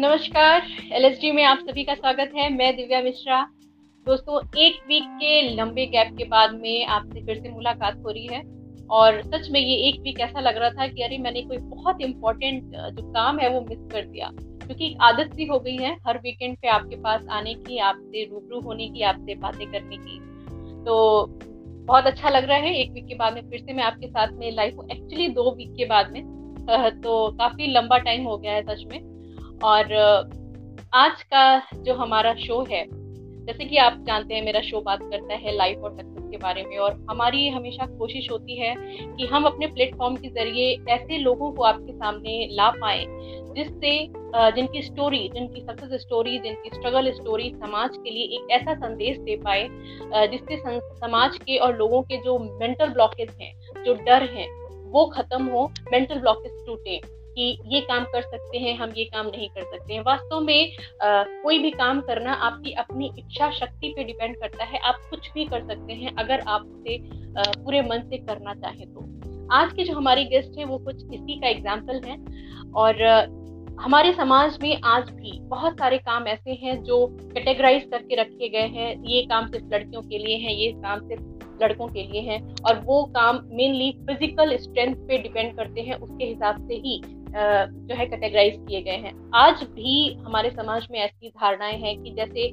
नमस्कार एल में आप सभी का स्वागत है। मैं दिव्या मिश्रा। दोस्तों, एक वीक के लंबे गैप के बाद में आपसे फिर से मुलाकात हो रही है और सच में ये एक वीक ऐसा लग रहा था कि अरे, मैंने कोई बहुत इम्पोर्टेंट जो काम है वो मिस कर दिया। क्योंकि आदत सी हो गई है हर वीकेंड पे आपके पास आने की, आपसे रूबरू होने की, आपसे बातें करने की। तो बहुत अच्छा लग रहा है एक वीक के बाद में फिर से मैं आपके साथ में लाइफ एक्चुअली दो वीक के बाद में तो काफ़ी लंबा टाइम हो गया है सच में। और आज का जो हमारा शो है, जैसे कि आप जानते हैं मेरा शो बात करता है लाइफ और सक्सेस के बारे में और हमारी हमेशा कोशिश होती है कि हम अपने प्लेटफॉर्म के ज़रिए ऐसे लोगों को आपके सामने ला पाए, जिससे जिनकी स्टोरी जिनकी सक्सेस स्टोरी जिनकी स्ट्रगल स्टोरी समाज के लिए एक ऐसा संदेश दे पाए जिससे समाज के और लोगों के जो मेंटल ब्लॉकेज हैं, जो डर हैं, वो खत्म हो मेंटल ब्लॉकेज टूटे। कि ये काम कर सकते हैं हम ये काम नहीं कर सकते हैं। वास्तव में आ, कोई भी काम करना आपकी अपनी इच्छा शक्ति पे डिपेंड करता है। आप कुछ भी कर सकते हैं अगर आप उसे पूरे मन से करना चाहें तो। आज के जो हमारे गेस्ट हैं वो कुछ इसी का एग्ज़ाम्पल है और हमारे समाज में आज भी बहुत सारे काम ऐसे हैं जो कैटेगराइज करके रखे गए हैं। ये काम सिर्फ़ लड़कियों के लिए है ये काम सिर्फ़ लड़कों के लिए है और वो काम मेनली फ़िज़िकल स्ट्रेंथ पे डिपेंड करते हैं उसके हिसाब से ही। जो है कैटेगराइज किए गए हैं। आज भी हमारे समाज में ऐसी धारणाएँ हैं कि जैसे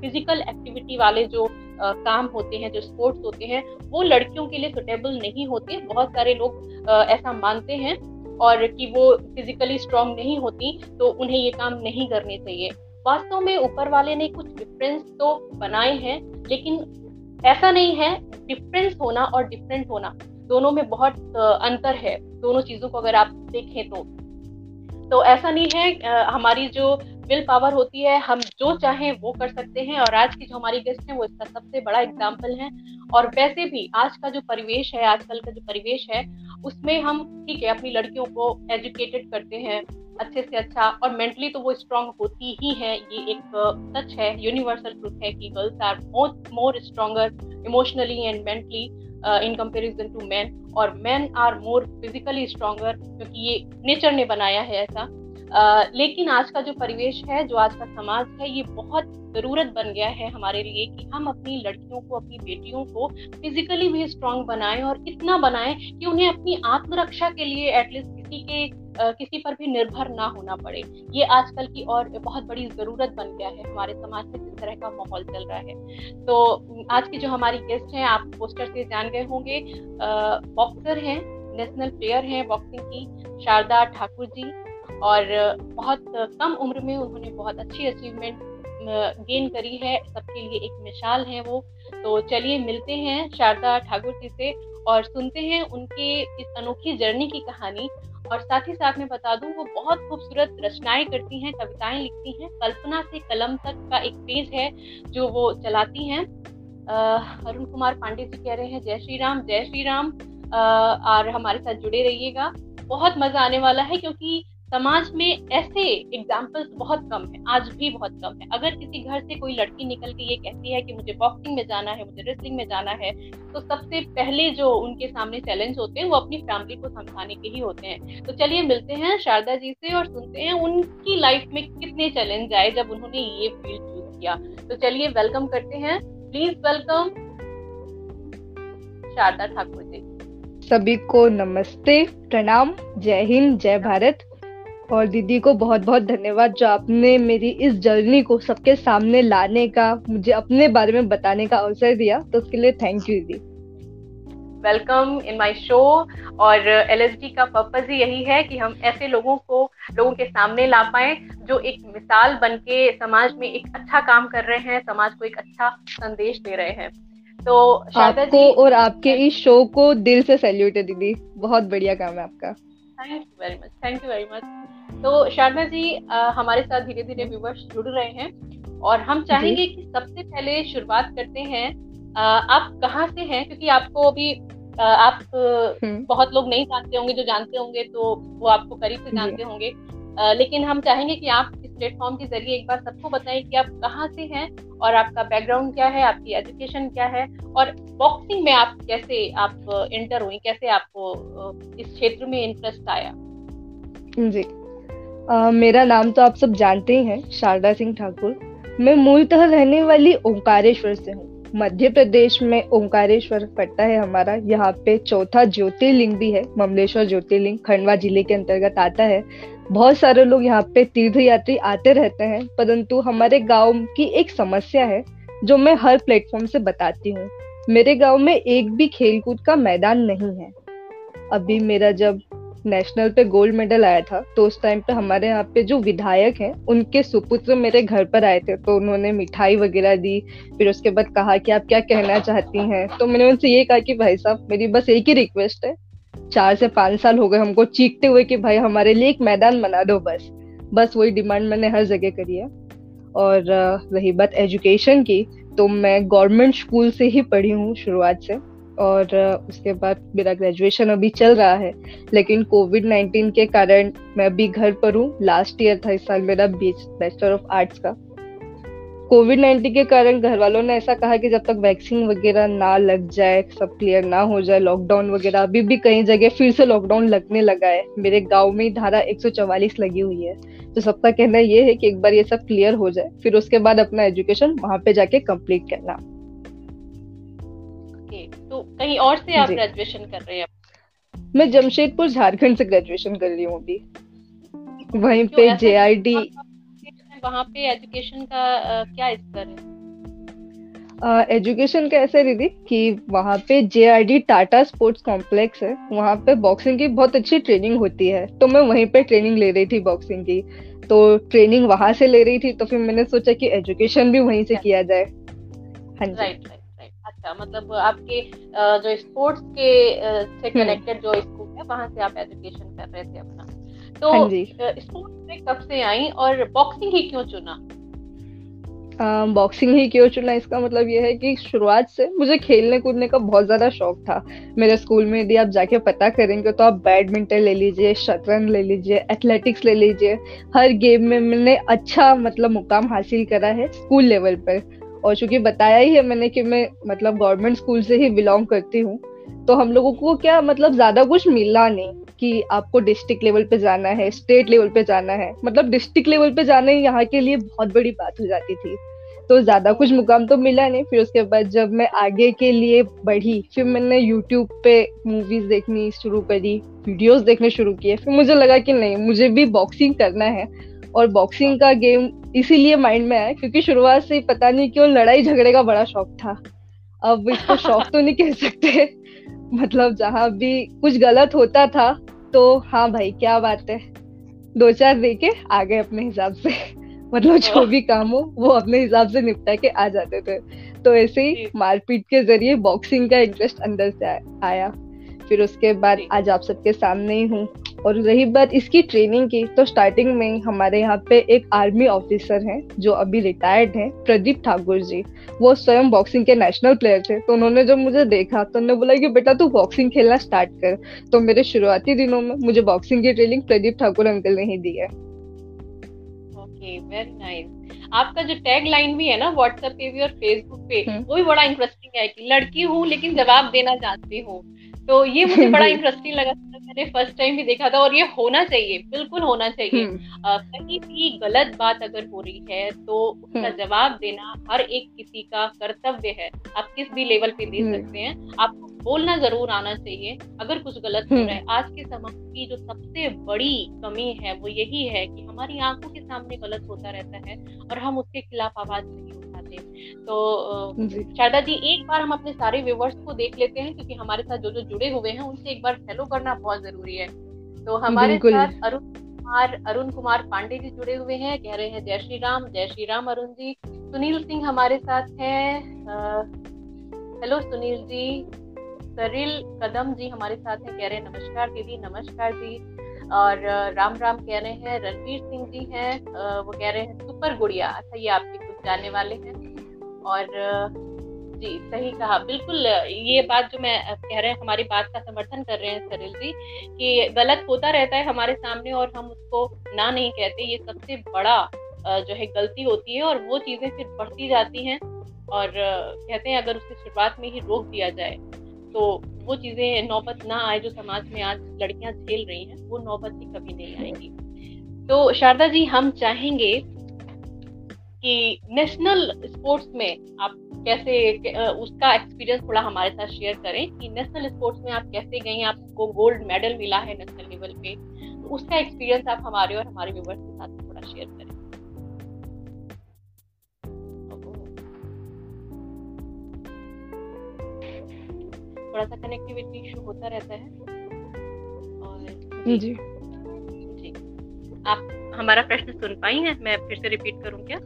फ़िज़िकल एक्टिविटी वाले जो काम होते हैं, जो स्पोर्ट्स होते हैं, वो लड़कियों के लिए सुटेबल नहीं होते। बहुत सारे लोग ऐसा मानते हैं और कि वो फिजिकली स्ट्रांग नहीं होती तो उन्हें ये काम नहीं करने चाहिए। वास्तव में ऊपर वाले ने कुछ डिफरेंस तो बनाए हैं, लेकिन ऐसा नहीं है। डिफरेंस होना और डिफरेंट होना। दोनों में बहुत अंतर है, दोनों चीज़ों को अगर आप देखें तो। तो ऐसा नहीं है हमारी जो विल पावर होती है, हम जो चाहें वो कर सकते हैं, और आज की जो हमारी गेस्ट हैं वो इसका सबसे बड़ा एग्ज़ाम्पल है। और वैसे भी आज का जो परिवेश है, आजकल का जो परिवेश है, उसमें हम, ठीक है, अपनी लड़कियों को एजुकेटेड करते हैं अच्छे से अच्छा और मेंटली तो वो स्ट्रांग होती ही है ये एक सच है यूनिवर्सल ट्रुथ है कि girls are more more stronger emotionally and mentally in comparison to man और man are more physically stronger क्योंकि ये नेचर ने बनाया है ऐसा। uh, लेकिन आज का जो परिवेश है जो आज का समाज है ये बहुत ज़रूरत बन गया है हमारे लिए कि हम अपनी लड़कियों को अपनी बेटियों को फिजिकली भी स्ट्रांग बनाएँ और इतना बनाएँ कि उन्हें अपनी आत्मरक्षा के लिए एटलीस्ट किसी के किसी पर भी निर्भर ना होना पड़े। ये आजकल की और बहुत बड़ी ज़रूरत बन गया है। हमारे समाज में जिस तरह का माहौल चल रहा है। तो आज की जो हमारी गेस्ट हैं, आप पोस्टर से जान गए होंगे। बॉक्सर हैं नेशनल प्लेयर हैं बॉक्सिंग की, शारदा ठाकुर जी। और बहुत कम उम्र में उन्होंने बहुत अच्छी अचीवमेंट गेन करी है। सबके लिए एक मिसाल है वो। तो चलिए मिलते हैं शारदा ठाकुर जी से और सुनते हैं उनके इस अनोखी जर्नी की कहानी। और साथ ही साथ में बता दूँ, वो बहुत खूबसूरत रचनाएँ करती हैं, कविताएँ लिखती हैं। कल्पना से कलम तक का एक पेज है जो वो चलाती हैं। अरुण कुमार पांडे जी कह रहे हैं, जय श्री राम, जय श्री राम। और हमारे साथ जुड़े रहिएगा। बहुत मज़ा आने वाला है क्योंकि समाज में ऐसे एग्जाम्पल्स बहुत कम है, आज भी बहुत कम है। अगर किसी घर से कोई लड़की निकल के ये कहती है कि मुझे बॉक्सिंग में जाना है, मुझे रेसलिंग में जाना है तो सबसे पहले जो उनके सामने चैलेंज होते हैं, वो अपनी फैमिली को समझाने के ही होते हैं। तो चलिए मिलते हैं शारदा जी से और सुनते हैं उनकी लाइफ में कितने चैलेंज आए जब उन्होंने ये फ़ील्ड चूज़ किया। तो चलिए वेलकम करते हैं। Please welcome Sharda Thakur ji. सभी को नमस्ते, प्रणाम, जय हिंद, जय भारत। और दीदी को बहुत बहुत धन्यवाद जो आपने मेरी इस जर्नी को सबके सामने लाने का मुझे अपने बारे में बताने का अवसर दिया तो उसके लिए थैंक यू दीदी। वेलकम इन माय शो और एल का पर्पज ही यही है कि हम ऐसे लोगों को लोगों के सामने ला पाए जो एक मिसाल बन के समाज में एक अच्छा काम कर रहे हैं समाज को एक अच्छा संदेश दे रहे हैं। तो आपको और आपके इस शो को दिल से सैल्यूट है दीदी। बहुत बढ़िया काम है आपका। Thank you very much thank you very much तो शारदा जी आ, हमारे साथ धीरे धीरे व्यूवर्स जुड़ रहे हैं और हम चाहेंगे कि सबसे पहले शुरुआत करते हैं। आ, आप कहाँ से हैं? क्योंकि आपको अभी आप हम्म। बहुत लोग नहीं जानते होंगे जो जानते होंगे तो वो आपको करीब से जानते होंगे। लेकिन हम चाहेंगे कि आप इस प्लेटफॉर्म के ज़रिए एक बार सबको बताएँ कि आप कहाँ से हैं और आपका बैकग्राउंड क्या है आपकी एजुकेशन क्या है और बॉक्सिंग में आप कैसे आप इंटर हुई कैसे आपको इस क्षेत्र में इंटरेस्ट आया? जी। मेरा नाम तो आप सब जानते ही हैं, शारदा सिंह ठाकुर। मैं मूलतः रहने वाली ओंकारेश्वर से हूँ। मध्य प्रदेश में ओंकारेश्वर पड़ता है हमारा। यहाँ पे चौथा ज्योतिर्लिंग भी है, ममलेश्वर ज्योतिर्लिंग खंडवा ज़िले के अंतर्गत आता है। बहुत सारे लोग यहाँ पे तीर्थ यात्री आते रहते हैं, परंतु हमारे गाँव की एक समस्या है, जो मैं हर प्लेटफॉर्म से बताती हूँ। मेरे गाँव में एक भी खेलकूद का मैदान नहीं है। अभी मेरा जब नेशनल पे गोल्ड मेडल आया था तो उस टाइम पे हमारे यहाँ पे जो विधायक हैं, उनके सुपुत्र मेरे घर पर आए थे तो उन्होंने मिठाई वगैरह दी, फिर उसके बाद कहा कि आप क्या कहना चाहती हैं? तो मैंने उनसे ये कहा कि भाई साहब, मेरी बस एक ही रिक्वेस्ट है, चार से पाँच साल हो गए हमको चीखते हुए कि भाई हमारे लिए एक मैदान बना दो बस। बस वही डिमांड मैंने हर जगह करी है। और रही बात एजुकेशन की तो मैं गवर्नमेंट स्कूल से ही पढ़ी हूँ शुरुआत से। और उसके बाद मेरा ग्रेजुएशन अभी चल रहा है, लेकिन कोविड नाइन्टीन के कारण मैं अभी घर पर हूँ। लास्ट ईयर था इस साल मेरा बैचलर ऑफ़ आर्ट्स का। कोविड नाइन्टीन के कारण घर वालों ने ऐसा कहा कि जब तक वैक्सीन वगैरह ना लग जाए, सब क्लियर ना हो जाए लॉकडाउन वगैरह, अभी भी कई जगह फिर से लॉकडाउन लगने लगा है। मेरे गाँव में धारा 144 लगी हुई है। तो सबका कहना ये है कि एक बार ये सब क्लियर हो जाए, फिर उसके बाद अपना एजुकेशन वहाँ पे जाके कंप्लीट करना। कहीं और से आप ग्रेजुएशन कर रहे हैं? मैं जमशेदपुर झारखंड से ग्रेजुएशन कर रही हूँ अभी। वहीं पे जे आई डी वहाँ पे एजुकेशन का क्या स्तर है? एजुकेशन uh, का ऐसा दीदी कि वहाँ पे जे टाटा स्पोर्ट्स कॉम्प्लेक्स है। वहाँ पे बॉक्सिंग की बहुत अच्छी ट्रेनिंग होती है। तो मैं वहीं पे ट्रेनिंग ले रही थी बॉक्सिंग की। तो ट्रेनिंग वहाँ से ले रही थी तो फिर मैंने सोचा कि एजुकेशन भी वहीं से किया जाए। हाँ जी। राइट राइट अच्छा मतलब आपके जो स्पोर्ट्स के से कनेक्टेड हम्म। जो स्कूल है वहाँ से आप एजुकेशन कर रहे थे अपना। तो हाँ स्पोर्ट्स में कब से आई और बॉक्सिंग ही क्यों चुना? बॉक्सिंग ही क्यों चुना? इसका मतलब ये है कि शुरुआत से मुझे खेलने कूदने का बहुत ज़्यादा शौक था। मेरे स्कूल में यदि आप जाके पता करेंगे तो आप बैडमिंटन ले लीजिए शतरंज ले लीजिए एथलेटिक्स ले लीजिए। हर गेम में मैंने अच्छा मतलब मुकाम हासिल करा है स्कूल लेवल पर। और चूँकि बताया ही है मैंने कि मैं मतलब गवर्नमेंट स्कूल से ही बिलोंग करती हूँ तो हम लोगों को क्या मतलब ज़्यादा कुछ मिला नहीं कि आपको डिस्ट्रिक्ट लेवल पे जाना है स्टेट लेवल पे जाना है। मतलब डिस्ट्रिक्ट लेवल पे जाना ही यहाँ के लिए बहुत बड़ी बात हो जाती थी। तो ज़्यादा कुछ मुकाम तो मिला नहीं। फिर उसके बाद जब मैं आगे के लिए बढ़ी, फिर मैंने यूट्यूब पे मूवीज़ देखनी शुरू करी वीडियोस देखने शुरू किए। फिर मुझे लगा कि नहीं, मुझे भी बॉक्सिंग करना है। और बॉक्सिंग का गेम इसीलिए माइंड में आया क्योंकि शुरुआत से ही पता नहीं क्यों लड़ाई झगड़े का बड़ा शौक था। अब इसको शौक तो नहीं कह सकते। मतलब जहाँ भी कुछ गलत होता था तो हाँ भाई क्या बात है। दो चार दे के आ गए अपने हिसाब से। मतलब जो भी काम हो वो अपने हिसाब से निपटा के आ जाते थे। तो ऐसे ही मारपीट के ज़रिए बॉक्सिंग का इंटरेस्ट अंदर से आया। फिर उसके बाद आज आप सबके सामने ही हूँ। और रही बात इसकी ट्रेनिंग की तो स्टार्टिंग में हमारे यहाँ पे एक आर्मी ऑफिसर हैं जो अभी रिटायर्ड हैं प्रदीप ठाकुर जी। वो स्वयं बॉक्सिंग के नेशनल प्लेयर थे तो उन्होंने जब मुझे देखा तो उन्होंने बोला कि बेटा तू बॉक्सिंग खेलना स्टार्ट कर। तो मेरे शुरुआती दिनों में मुझे बॉक्सिंग की ट्रेनिंग प्रदीप ठाकुर अंकल ने ही दी है। ओके वेरी नाइस आपका जो टैग लाइन भी है ना व्हाट्सएप पे भी और फेसबुक पे हम्म। वो भी बड़ा इंटरेस्टिंग है कि लड़की हूँ लेकिन जवाब देना जानती हूँ। तो ये मुझे बड़ा इंटरेस्टिंग लगा था मैंने फ़र्स्ट टाइम भी देखा था और ये होना चाहिए बिल्कुल होना चाहिए। हम्म। कहीं भी गलत बात अगर हो रही है तो उसका हम्म। जवाब देना हर एक किसी का कर्तव्य है। आप किस भी लेवल पे दे सकते हैं आपको बोलना ज़रूर आना चाहिए अगर कुछ गलत हो रहा है। आज के समाज की जो सबसे बड़ी कमी है वो यही है कि हमारी आँखों के सामने गलत होता रहता है और हम उसके खिलाफ आवाज़ नहीं उठाते तो शारदा जी। एक बार हम अपने सारे व्यूवर्स को देख लेते हैं क्योंकि हमारे साथ जो जो जुड़े हुए हैं उनसे एक बार हेलो करना बहुत ज़रूरी है। तो हमारे साथ अरुण कुमार अरुण कुमार पांडे जी जुड़े हुए हैं कह रहे हैं जय श्री राम जय श्री राम अरुण जी। सुनील सिंह हमारे साथ हैं हेलो सुनील जी। सरिल कदम जी हमारे साथ हैं कह रहे हैं नमस्कार दीदी नमस्कार जी। और राम राम कह रहे हैं रणवीर सिंह जी हैं। वो कह रहे हैं सुपर गुड़िया। अच्छा ये आपके जानने वाले हैं। और, जी, सही कहा। बिल्कुल, ये बात जो मैं कह रहे हैं, हमारी बात का समर्थन कर रहे हैं सरिल जी, कि गलत होता रहता है हमारे सामने और हम उसको ना नहीं कहते। ये सबसे बड़ा जो है गलती होती है और वो चीज़ें फिर बढ़ती जाती हैं और कहते हैं अगर उसकी शुरुआत में ही रोक दिया जाए तो वो चीज़ें नौबत ना आए जो समाज में आज लड़कियाँ झेल रही हैं, वो नौबत ही कभी नहीं आएँगी। तो शारदा जी, हम चाहेंगे कि नेशनल स्पोर्ट्स में आप कैसे उसका एक्सपीरियंस थोड़ा हमारे साथ शेयर करें कि नेशनल स्पोर्ट्स में आप कैसे गए आपको गोल्ड मेडल मिला है नेशनल लेवल पे तो उसका एक्सपीरियंस आप हमारे और हमारे व्यूवर्स के साथ थोड़ा शेयर करें। थोड़ा सा कनेक्टिविटी इशू होता रहता है। और जी। जी आप हमारा प्रश्न सुन पाई हैं? मैं फिर से रिपीट करूँ क्या?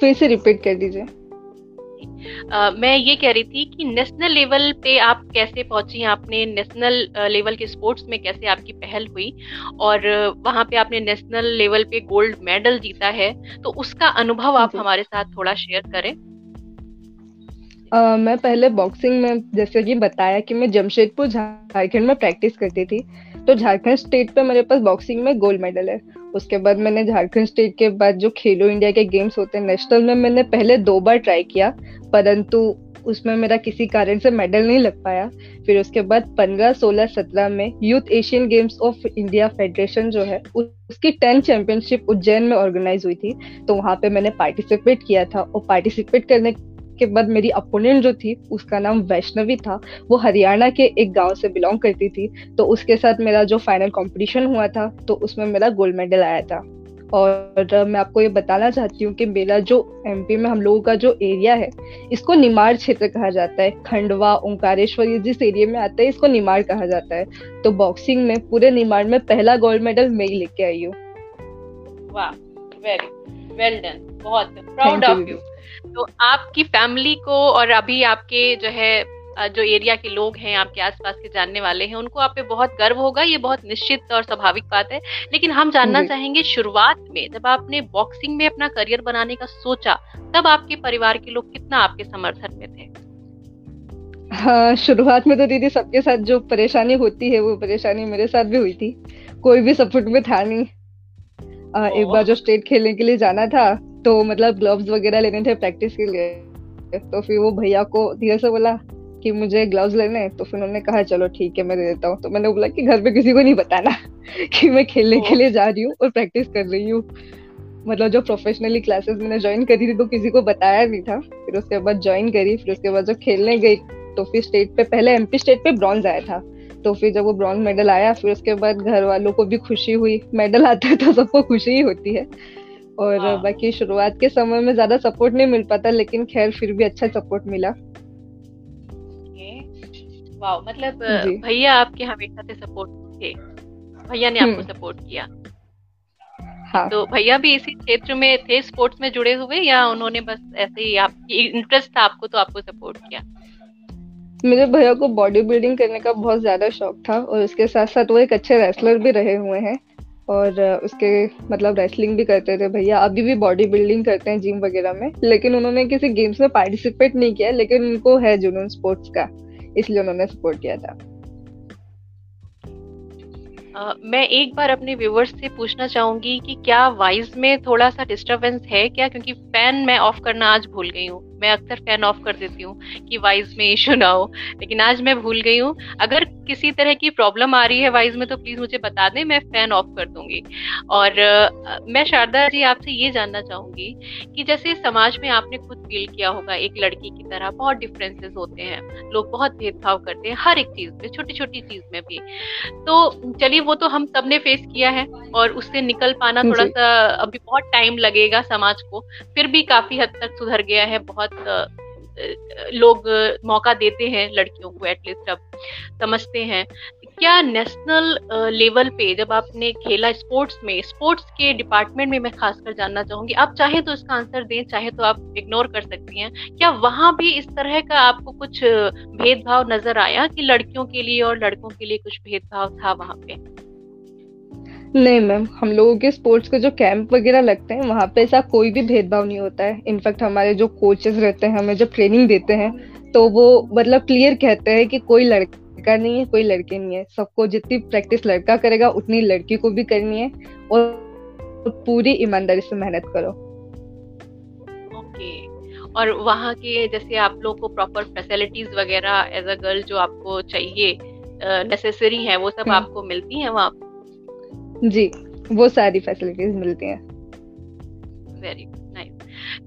फिर से रिपीट कर दीजिए। Uh, मैं ये कह रही थी कि नेशनल लेवल पे आप कैसे पहुँची आपने नेशनल लेवल के स्पोर्ट्स में कैसे आपकी पहल हुई? और वहाँ पे आपने नेशनल लेवल पे गोल्ड मेडल जीता है तो उसका अनुभव आप हमारे साथ थोड़ा शेयर करें। Uh, मैं पहले बॉक्सिंग में जैसे कि बताया कि मैं जमशेदपुर झारखंड में प्रैक्टिस करती थी तो झारखंड स्टेट पे मेरे पास बॉक्सिंग में गोल्ड मेडल है। उसके बाद मैंने झारखंड स्टेट के बाद जो खेलो इंडिया के गेम्स होते हैं नेशनल में मैंने पहले दो बार ट्राई किया परंतु उसमें मेरा किसी कारण से मेडल नहीं लग पाया। फिर उसके बाद 15, 16, 17 में youth Asian games of India federation जो है उसकी टेन चैंपियनशिप उज्जैन में ऑर्गेनाइज हुई थी। तो वहाँ पे मैंने पार्टिसिपेट किया था और पार्टिसिपेट करने के बाद मेरी अपोनेंट जो थी उसका नाम वैष्णवी था। वो हरियाणा के एक गाँव से बिलोंग करती थी। तो उसके साथ मेरा जो फाइनल कंपटीशन हुआ था तो उसमें मेरा गोल्ड मेडल आया था। और मैं आपको ये बताना चाहती हूँ कि मेरा जो एमपी में हम लोगों का जो एरिया है इसको निमाड़ क्षेत्र कहा जाता है। खंडवा ओंकारेश्वर ये जिस एरिया में आता है इसको निमाड़ कहा जाता है। तो बॉक्सिंग में पूरे निमाड़ में पहला गोल्ड मेडल मैं ही लेके आई हूँ। वाह वेरी वेल डन बहुत प्राउड ऑफ़ यू तो आपकी फैमिली को और अभी आपके जो है जो एरिया के लोग हैं आपके आसपास के जानने वाले हैं उनको आप पे बहुत गर्व होगा ये बहुत निश्चित और स्वाभाविक बात है। लेकिन हम जानना चाहेंगे शुरुआत में जब आपने बॉक्सिंग में अपना करियर बनाने का सोचा तब आपके परिवार के लोग कितना आपके समर्थन में थे? हाँ शुरुआत में तो दीदी सबके साथ जो परेशानी होती है वो परेशानी मेरे साथ भी हुई थी। कोई भी सपोर्ट में था नहीं। आ, एक बार जो स्टेट खेलने के लिए जाना था तो मतलब ग्लव्स वगैरह लेने थे प्रैक्टिस के लिए। तो फिर वो भैया को धीरे से बोला कि मुझे ग्लव्स लेने तो फिर उन्होंने कहा चलो ठीक है मैं दे देता हूँ। तो मैंने बोला कि घर पे किसी को नहीं बताना कि मैं खेलने के लिए जा रही हूँ और प्रैक्टिस कर रही हूँ। मतलब जो प्रोफेशनली क्लासेस मैंने ज्वाइन करी थी तो किसी को बताया नहीं था। फिर उसके बाद ज्वाइन करी फिर उसके बाद जब खेलने गई तो फिर स्टेट पे पहले एमपी स्टेट पे ब्रॉन्ज आया था। तो फिर जब वो ब्रॉन्ज मेडल आया फिर उसके बाद घर वालों को भी खुशी हुई। मेडल आता है तो सबको खुशी ही होती है। और हाँ। बाकी शुरुआत के समय में ज़्यादा सपोर्ट नहीं मिल पाता लेकिन खैर फिर भी अच्छा सपोर्ट मिला। वाह मतलब भैया आपके हमेशा से सपोर्ट थे। भैया ने आपको सपोर्ट हम्म। किया। हाँ. तो भैया भी इसी क्षेत्र में थे स्पोर्ट्स में जुड़े हुए या उन्होंने बस ऐसे ही आपकी इंटरेस्ट था आपको तो आपको सपोर्ट किया? मेरे भैया को बॉडी बिल्डिंग करने का बहुत ज़्यादा शौक था और उसके साथ साथ वो एक अच्छे रेसलर भी रहे हुए हैं। और उसके मतलब रेसलिंग भी करते थे भैया। अभी भी बॉडी बिल्डिंग करते हैं जिम वगैरह में। लेकिन उन्होंने किसी गेम्स में पार्टिसिपेट नहीं किया लेकिन उनको है जुनून स्पोर्ट्स का। इसलिए उन्होंने सपोर्ट किया था। Uh, मैं एक बार अपने व्यूवर्स से पूछना चाहूँगी कि क्या वॉइस में थोड़ा सा डिस्टरबेंस है क्या? क्योंकि फ़ैन मैं ऑफ़ करना आज भूल गई हूँ। मैं अक्सर फ़ैन ऑफ़ कर देती हूँ कि वाइज में इशू ना हो। लेकिन आज मैं भूल गई हूँ। अगर किसी तरह की प्रॉब्लम आ रही है वाइज में तो प्लीज़ मुझे बता दें मैं फ़ैन ऑफ़ कर दूँगी। और मैं शारदा जी आपसे ये जानना चाहूँगी कि जैसे समाज में आपने खुद फील किया होगा एक लड़की की तरह बहुत डिफरेंसेस होते हैं। लोग बहुत भेदभाव करते हैं हर एक चीज़ में छोटी छोटी चीज़ में भी। तो चलिए वो तो हम सबने फेस किया है और उससे निकल पाना थोड़ा सा अभी बहुत टाइम लगेगा समाज को फिर भी काफ़ी हद तक सुधर गया है बहुत बहुत लोग मौका देते हैं लड़कियों को एटलीस्ट अब समझते हैं। क्या नेशनल लेवल पे जब आपने खेला स्पोर्ट्स में स्पोर्ट्स के डिपार्टमेंट में मैं खासकर जानना चाहूँगी, आप चाहे तो इसका आंसर दें, चाहे तो आप इग्नोर कर सकती हैं। क्या वहाँ भी इस तरह का आपको कुछ भेदभाव नज़र आया कि लड़कियों के लिए और लड़कों के लिए कुछ भेदभाव था वहाँ पे? नहीं मैम हम लोगों के स्पोर्ट्स के जो कैंप वगैरह लगते हैं वहाँ पे ऐसा कोई भी भेदभाव नहीं होता है। इनफैक्ट हमारे जो कोचेस रहते हैं हमें जो ट्रेनिंग देते हैं तो वो मतलब क्लियर कहते हैं कि कोई लड़का नहीं है कोई लड़के नहीं है। सबको जितनी प्रैक्टिस लड़का करेगा उतनी लड़की को भी करनी है और पूरी ईमानदारी से मेहनत करो। ओके। और वहाँ के जैसे आप लोग को प्रॉपर फैसिलिटीज़ वगैरह एज अ गर्ल जो आपको चाहिए नेसेसरी है वो सब हम्म। आपको मिलती है वहाँ? जी वो सारी फैसिलिटीज़ मिलती हैं। वेरी नाइस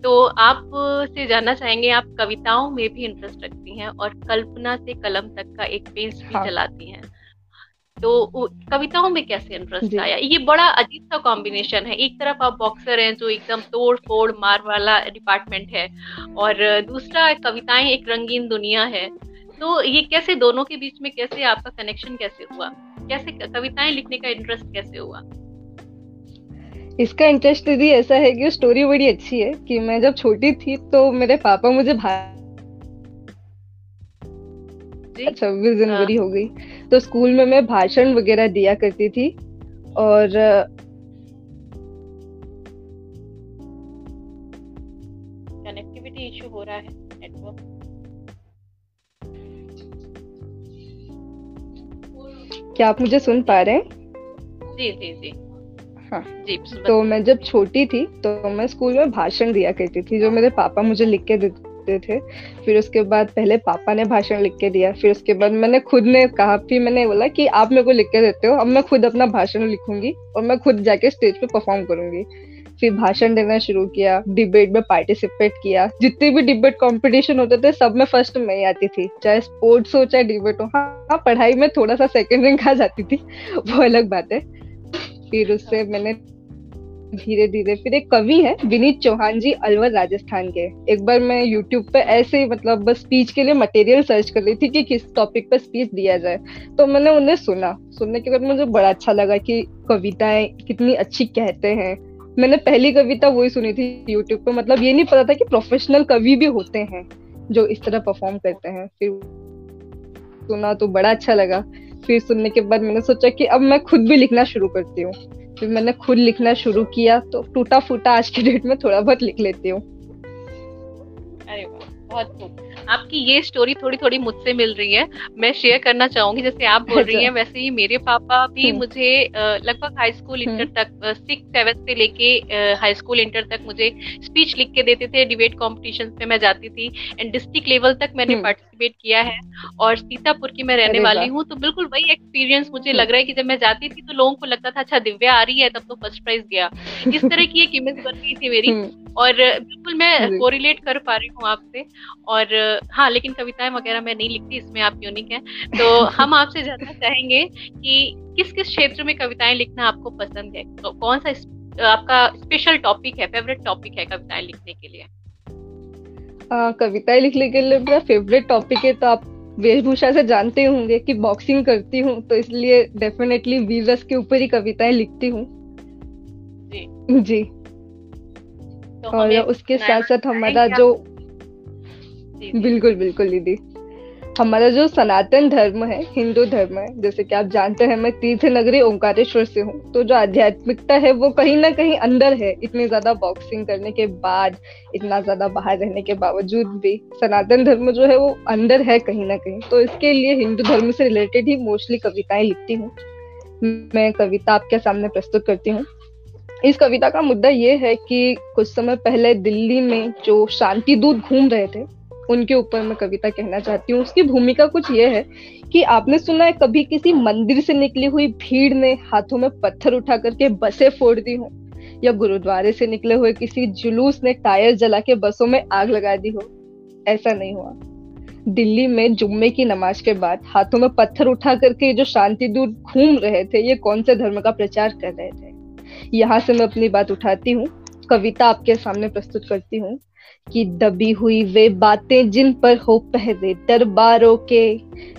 तो आप से जानना चाहेंगे आप कविताओं में भी इंटरेस्ट रखती हैं और कल्पना से कलम तक का एक पेज भी हाँ. चलाती हैं। तो कविताओं में कैसे इंटरेस्ट आया? ये बड़ा अजीब सा कॉम्बिनेशन है। एक तरफ़ आप बॉक्सर हैं जो एकदम तोड़ फोड़ मार वाला डिपार्टमेंट है और दूसरा कविताएँ एक रंगीन दुनिया है। तो ये कैसे दोनों के बीच में कैसे आपका कनेक्शन कैसे हुआ? कैसे कविताएँ लिखने का इंटरेस्ट कैसे हुआ? इसका इंटरेस्ट दीदी ऐसा है कि स्टोरी बड़ी अच्छी है कि मैं जब छोटी थी तो मेरे पापा मुझे छब्बीस जनवरी हाँ। हो गई। तो स्कूल में मैं भाषण वगैरह दिया करती थी और क्या आप मुझे सुन पा रहे हैं? जी जी जी। हाँ। जी तो मैं जब छोटी थी तो मैं स्कूल में भाषण दिया करती थी जो मेरे पापा मुझे लिख के देते थे। फिर उसके बाद पहले पापा ने भाषण लिख के दिया फिर उसके बाद मैंने खुद ने कहा फिर मैंने बोला कि आप मेरे को लिख के देते हो अब मैं खुद अपना भाषण लिखूँगी और मैं खुद जाके स्टेज पे परफॉर्म करूँगी। फिर भाषण देना शुरू किया डिबेट में पार्टिसिपेट किया। जितने भी डिबेट कॉम्पिटिशन होते थे सब में फ़र्स्ट मैं ही आती थी। चाहे स्पोर्ट्स हो चाहे डिबेट हो हाँ, हाँ पढ़ाई में थोड़ा सा सेकंड रैंक आ जाती थी। वो अलग बात है। फिर उससे मैंने धीरे धीरे फिर एक कवि है विनीत चौहान जी अलवर राजस्थान के। एक बार मैं यूट्यूब पे ऐसे ही मतलब बस स्पीच के लिए मटेरियल सर्च कर रही थी कि किस टॉपिक पे स्पीच दिया जाए। तो मैंने उन्हें सुना। सुनने के बाद मुझे बड़ा अच्छा लगा कि कविताएँ कितनी अच्छी कहते हैं। मैंने पहली कविता वही सुनी थी यूट्यूब पे। मतलब ये नहीं पता था कि प्रोफेशनल कवि भी होते हैं जो इस तरह परफॉर्म करते हैं। फिर सुना तो बड़ा अच्छा लगा। फिर सुनने के बाद मैंने सोचा कि अब मैं खुद भी लिखना शुरू करती हूँ। फिर मैंने खुद लिखना शुरू किया तो टूटा फूटा आज के डेट में थोड़ा बहुत लिख लेती हूँ। अरे बहुत आपकी ये स्टोरी थोड़ी थोड़ी मुझसे मिल रही है मैं शेयर करना चाहूँगी जैसे आप बोल रही हैं अच्छा। वैसे ही मेरे पापा भी हम्म। मुझे लगभग हाई स्कूल इंटर तक सिक्स सेवन से लेके हाई स्कूल इंटर तक मुझे स्पीच लिख के देते थे डिबेट कॉम्पिटिशन में मैं जाती थी एंड डिस्ट्रिक्ट लेवल तक मैंने पार्टिसिपेट हम्म। किया है और सीतापुर की मैं रहने वाली हूँ तो बिल्कुल वही एक्सपीरियंस मुझे हम्म। लग रहा है कि जब मैं जाती थी तो लोगों को लगता था अच्छा दिव्या आ रही है तब तो फ़र्स्ट प्राइज गया इस तरह की एक इमेज बन गई थी मेरी और बिल्कुल मैं कोरिलेट कर पा रही हूँ आपसे। और हाँ लेकिन कविताएँ वगैरह मैं नहीं लिखती इसमें आप यूनिक हैं। तो हम आपसे जानना चाहेंगे कि किस किस क्षेत्र में कविताएँ लिखना आपको पसंद है? तो कौन सा आपका स्पेशल टॉपिक है फेवरेट टॉपिक है कविताएँ लिखने के लिए? कविताएँ लिखने के लिए मेरा फेवरेट टॉपिक है तो आप वेशभूषा से जानते होंगे कि बॉक्सिंग करती हूँ तो इसलिए डेफिनेटली वीरस के ऊपर ही कविताएँ लिखती हूँ। जी। जी। तो और उसके साथ साथ हमारा जो बिल्कुल बिल्कुल दीदी। हमारा जो सनातन धर्म है हिंदू धर्म है जैसे कि आप जानते हैं मैं तीर्थ नगरी ओंकारेश्वर से हूँ। तो जो आध्यात्मिकता है वो कहीं ना कहीं अंदर है। इतनी ज़्यादा बॉक्सिंग करने के बाद इतना ज़्यादा बाहर रहने के बावजूद भी सनातन धर्म जो है वो अंदर है कहीं ना कहीं। तो इसके लिए हिंदू धर्म से रिलेटेड ही मोस्टली कविताएँ लिखती हूँ। मैं कविता आपके सामने प्रस्तुत करती हूँ। इस कविता का मुद्दा ये है कि कुछ समय पहले दिल्ली में जो शांति दूत घूम रहे थे, उनके ऊपर मैं कविता कहना चाहती हूँ। उसकी भूमिका कुछ ये है कि आपने सुना है, कभी किसी मंदिर से निकली हुई भीड़ ने हाथों में पत्थर उठा करके बसें फोड़ दी हो, या गुरुद्वारे से निकले हुए किसी जुलूस ने टायर जला के बसों में आग लगा दी हो? ऐसा नहीं हुआ। दिल्ली में जुम्मे की नमाज़ के बाद हाथों में पत्थर उठा करके जो शांति दूत घूम रहे थे, ये कौन से धर्म का प्रचार कर रहे थे? यहाँ से मैं अपनी बात उठाती हूँ। कविता आपके सामने प्रस्तुत करती हूँ कि दबी हुई वे बातें जिन पर हो पहरे दरबारों के।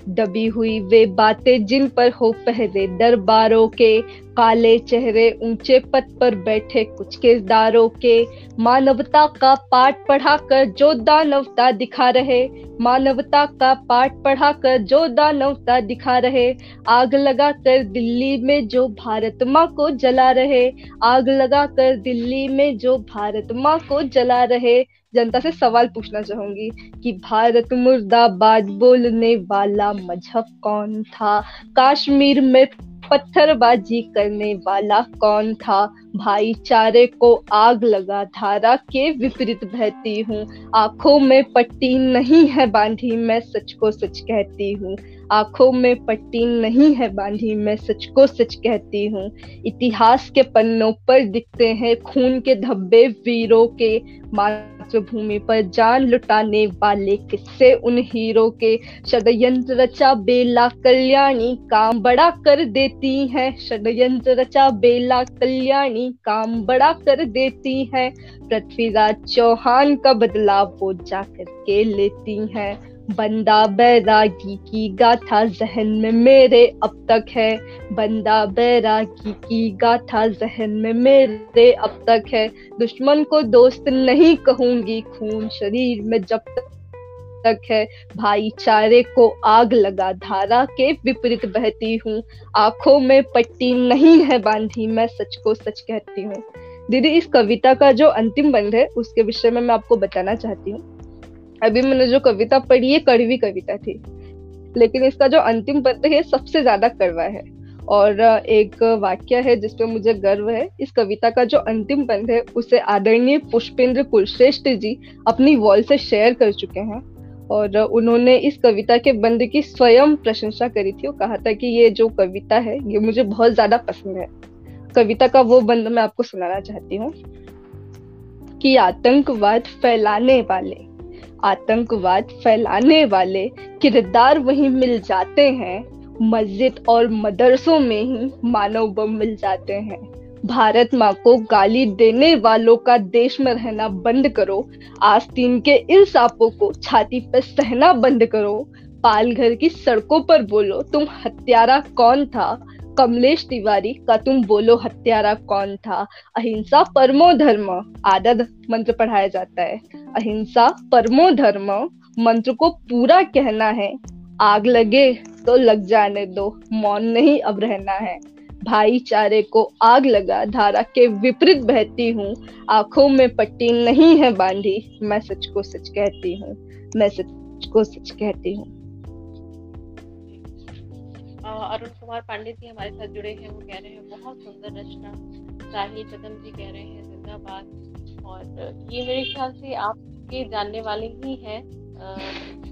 दबी हुई वे बातें जिन पर हो पहरे, दरबारों के काले चेहरे, ऊँचे पद पर बैठे कुछ किरदारों के। मानवता का पाठ पढ़ाकर जो दानवता दिखा रहे, मानवता का पाठ पढ़ाकर जो दानवता दिखा रहे। आग लगा कर दिल्ली में जो भारत माँ को जला रहे, आग लगा कर दिल्ली में जो भारत माँ को जला रहे। जनता से सवाल पूछना चाहूँगी कि भारत मुर्दाबाद बोलने वाला मज़हब कौन था? कश्मीर में पत्थरबाजी करने वाला कौन था? भाईचारे को आग लगा, धारा के विपरीत बहती हूँ। आँखों में पट्टी नहीं है बांधी, मैं सच को सच कहती हूँ। आँखों में पट्टी नहीं है बांधी, मैं सच को सच कहती हूँ। इतिहास के पन्नों पर दिखते हैं खून के धब्बे वीरों के। मातृभूमि पर जान लुटाने वाले किस्से उन हीरो के। षडयंत्र रचा बेला कल्याणी, काम बड़ा कर देती है। षडयंत्र रचा बेला कल्याणी काम बड़ा कर देती है। पृथ्वीराज चौहान का बदलाव वो जा करके लेती है। बंदा बैरागी की गाथा जहन में मेरे अब तक है। बंदा बैरागी की गाथा जहन में मेरे अब तक है। दुश्मन को दोस्त नहीं कहूँगी, खून शरीर में जब तक है। भाईचारे को आग लगा, धारा के विपरीत बहती हूँ। आँखों में पट्टी नहीं है बांधी, मैं सच को सच कहती हूँ। दीदी, इस कविता का जो अंतिम बंद है, उसके विषय में मैं आपको बताना चाहती हूँ। अभी मैंने जो कविता पढ़ी है कड़वी कविता थी। लेकिन इसका जो अंतिम पद है, सबसे ज़्यादा कड़वा है। और एक वाक्य है जिसपे मुझे गर्व है। इस कविता का जो अंतिम बंद है, उसे आदरणीय पुष्पेंद्र कुलश्रेष्ठ जी अपनी वॉल से शेयर कर चुके हैं। और उन्होंने इस कविता के बंद की स्वयं प्रशंसा करी थी और कहा था कि ये जो कविता है, ये मुझे बहुत ज़्यादा पसंद है। कविता का वो बंद मैं आपको सुनाना चाहती हूँ कि आतंकवाद फैलाने वाले, आतंकवाद फैलाने वाले किरदार वहीं मिल जाते हैं, मस्जिद और मदरसों में ही मानव बम मिल जाते हैं। भारत माँ को गाली देने वालों का देश में रहना बंद करो। आस्तीन के इन सांपों को छाती पर सहना बंद करो। पालघर की सड़कों पर बोलो, तुम हत्यारा कौन था? कमलेश तिवारी का, तुम बोलो, हत्यारा कौन था? अहिंसा परमो धर्म, आदत मंत्र पढ़ाया जाता है। अहिंसा परमो धर्म, मंत्र को पूरा कहना है। आग लगे तो लग जाने दो, मौन नहीं अब रहना है। भाईचारे को आग लगा, धारा के विपरीत बहती हूँ। आँखों में पट्टी नहीं है बांधी, मैं सच को सच कहती हूँ, मैं सच को सच कहती हूँ। अरुण कुमार पांडे जी हमारे साथ जुड़े हैं, वो कह रहे हैं, बहुत सुंदर रचना साहिल कदम जी कह रहे हैं, जिंदाबाद। और ये मेरे ख्याल से आपके जानने वाले ही हैं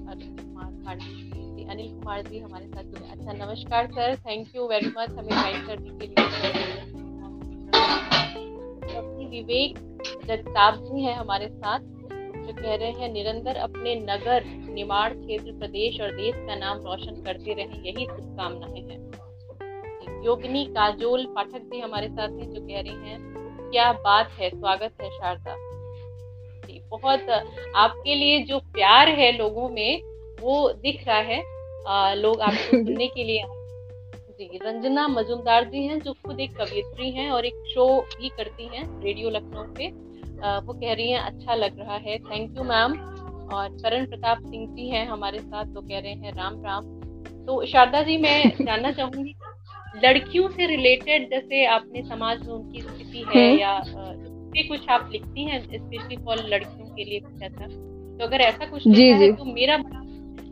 अरुण कुमार पांडे जी। अनिल कुमार जी, हमारे साथ जुड़े। अच्छा नमस्कार, sir. Thank you very much हमें गाइड करने के लिए। विवेक जगताप जी हैं हमारे साथ, जो कह रहे हैं, निरंतर अपने नगर निमाड़ क्षेत्र, प्रदेश और देश का नाम रोशन करते रहे, यही शुभकामनाएँ हैं। योगिनी काजोल पाठक भी हमारे साथ हैं, जो कह रही हैं, क्या बात है, स्वागत है शारदा। बहुत आपके लिए जो प्यार है लोगों में, वो दिख रहा है। आ, लोग आपको सुनने के लिए जी रंजना मजुमदार जी हैं जो खुद एक कवियत्री हैं और एक शो भी करती हैं रेडियो लखनऊ पे वो कह रही हैं अच्छा लग रहा है थैंक यू मैम और करण प्रताप सिंह जी हैं हमारे साथ तो कह रहे हैं राम राम. तो शारदा जी मैं जानना चाहूँगी लड़कियों से रिलेटेड जैसे आपने समाज में उनकी स्थिति है हम्म। या भी कुछ आप लिखती हैं स्पेशली फॉर लड़कियों के लिए कुछ ऐसा? तो अगर ऐसा कुछ जी, जी. है तो मेरा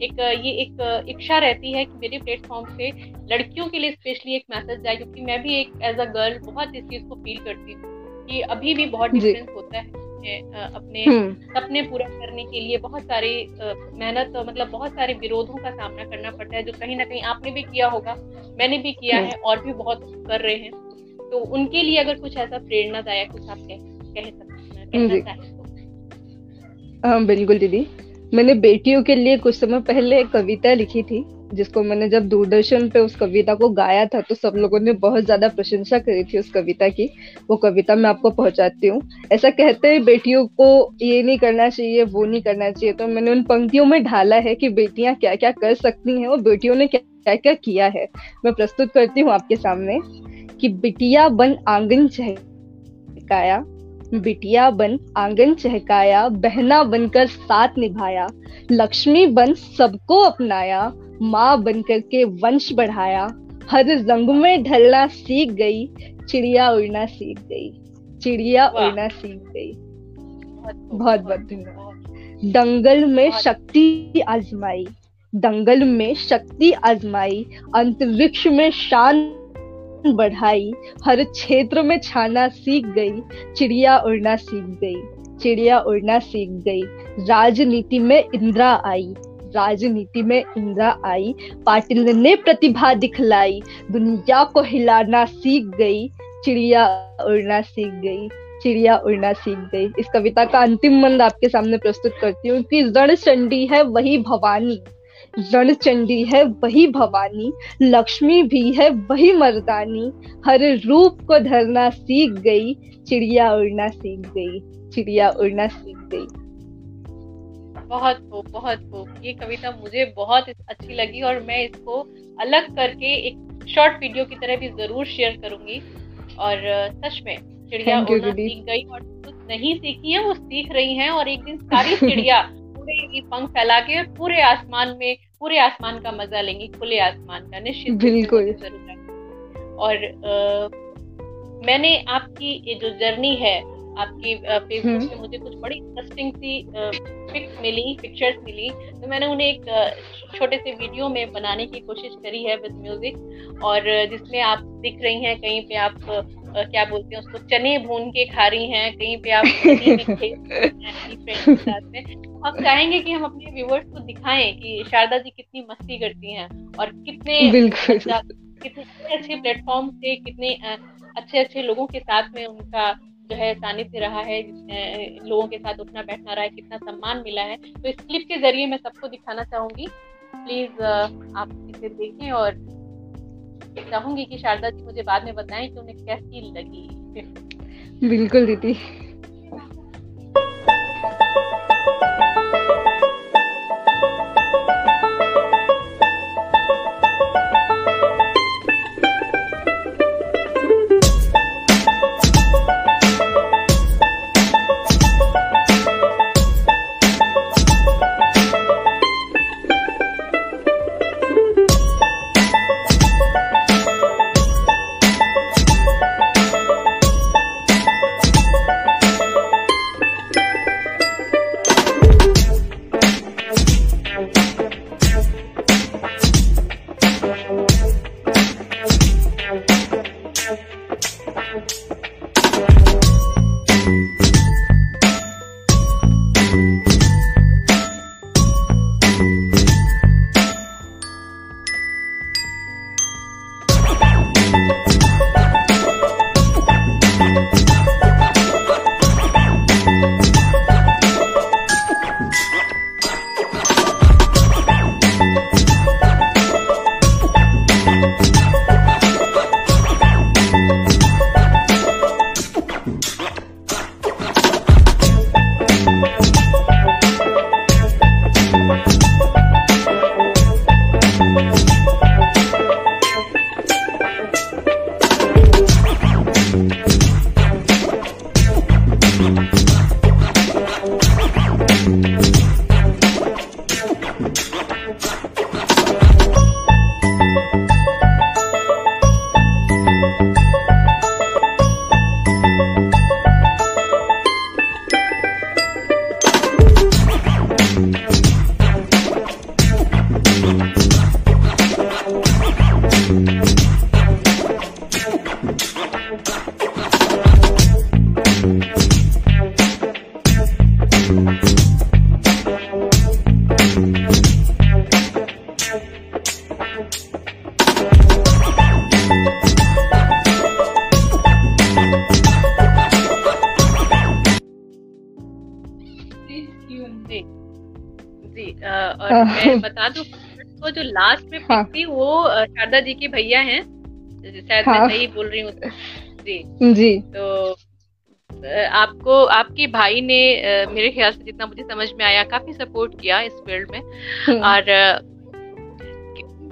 एक ये एक इच्छा रहती है कि मेरे प्लेटफॉर्म पे लड़कियों के लिए स्पेशली एक मैसेज जाए क्योंकि मैं भी एक एज अ गर्ल बहुत इस चीज़ को फील करती हूँ कि अभी भी बहुत डिफरेंस होता है अपने हम्म। सपने पूरा करने के लिए। बहुत सारे मेहनत मतलब बहुत सारे विरोधों का सामना करना पड़ता है जो कहीं ना कहीं आपने भी किया होगा मैंने भी किया हम्म। है और भी बहुत कर रहे हैं। तो उनके लिए अगर कुछ ऐसा प्रेरणादायक कुछ आप कह, कह सकते हैं तो। हाँ बिल्कुल दीदी। मैंने बेटियों के लिए कुछ समय पहले एक कविता लिखी थी, जिसको मैंने जब दूरदर्शन पे उस कविता को गाया था तो सब लोगों ने बहुत ज़्यादा प्रशंसा करी थी उस कविता की। वो कविता मैं आपको पहुंचाती हूँ। ऐसा कहते हैं, बेटियों को ये नहीं करना चाहिए, वो नहीं करना चाहिए। तो मैंने उन पंक्तियों में ढाला है कि बेटियाँ क्या क्या कर सकती हैं और बेटियों ने क्या क्या क्या किया है। मैं प्रस्तुत करती हूँ आपके सामने कि बिटिया बन आँगन चहकाया बिटिया बन आँगन चहकाया बहना बनकर साथ निभाया लक्ष्मी बन सबको अपनाया माँ बनकर के वंश बढ़ाया हर रंग में ढलना सीख गई चिड़िया उड़ना सीख गई चिड़िया उड़ना सीख गई। बहुत बहुत धन्यवाद। दंगल में शक्ति आजमाई दंगल में शक्ति आजमाई अंतरिक्ष में शान ज्ञान बढ़ाई। हर क्षेत्र में छाना सीख गई, चिड़िया उड़ना सीख गई, चिड़िया उड़ना सीख गई। राजनीति में इंदिरा आई, राजनीति में इंदिरा आई। पाटिल ने प्रतिभा दिखलाई, दुनिया को हिलाना सीख गई, चिड़िया उड़ना सीख गई, चिड़िया उड़ना सीख गई। इस कविता का अंतिम मंद आपके सामने प्रस्तुत करती हूँ कि रण चंडी है वही भवानी। रण चंडी है वही भवानी लक्ष्मी भी है वही मर्दानी हर रूप को धरना सीख गई चिड़िया उड़ना सीख गई चिड़िया उड़ना सीख गई। बहुत खूब बहुत खूब। ये कविता मुझे बहुत अच्छी लगी और मैं इसको अलग करके एक शॉर्ट वीडियो की तरह भी ज़रूर शेयर करूँगी। और सच में चिड़िया उड़ना सीख गई और कुछ नहीं सीखी है वो सीख रही हैं और एक दिन सारी चिड़िया पूरे पंख फैला के पूरे आसमान में पूरे आसमान का मज़ा लेंगी खुले आसमान का निश्चित बिल्कुल और आ, मैंने आपकी ये जो जर्नी है आपकी फेसबुक हम्म। पे मुझे कुछ बड़ी इंटरेस्टिंग सी पिक्स मिली पिक्चर्स मिली तो मैंने उन्हें एक छोटे से वीडियो में बनाने की कोशिश करी है विद म्यूज़िक और जिसमें आप दिख रही हैं कहीं पे आप क्या बोलते हैं उसको चने भून के खा रही हैं कहीं पे आप हम चाहेंगे कि हम अपने व्यूवर्स को दिखाएँ कि शारदा जी कितनी मस्ती करती हैं और कितने कितने अच्छे प्लेटफॉर्म से कितने अच्छे अच्छे लोगों के साथ में उनका जो है सानिध्य रहा है लोगों के साथ उठना बैठना रहा है कितना सम्मान मिला है। तो इस क्लिप के ज़रिए मैं सबको दिखाना चाहूँगी। प्लीज़ आप इसे देखें और चाहूँगी कि शारदा जी मुझे बाद में बताएँ कि उन्हें कैसी लगी। बिल्कुल दीदी। शारदा जी के भैया हैं शायद हाँ. मैं सही बोल रही हूँ। जी। जी। तो आपको आपके भाई ने मेरे ख्याल से जितना मुझे समझ में आया काफ़ी सपोर्ट किया इस फ़ील्ड में। हम्म। और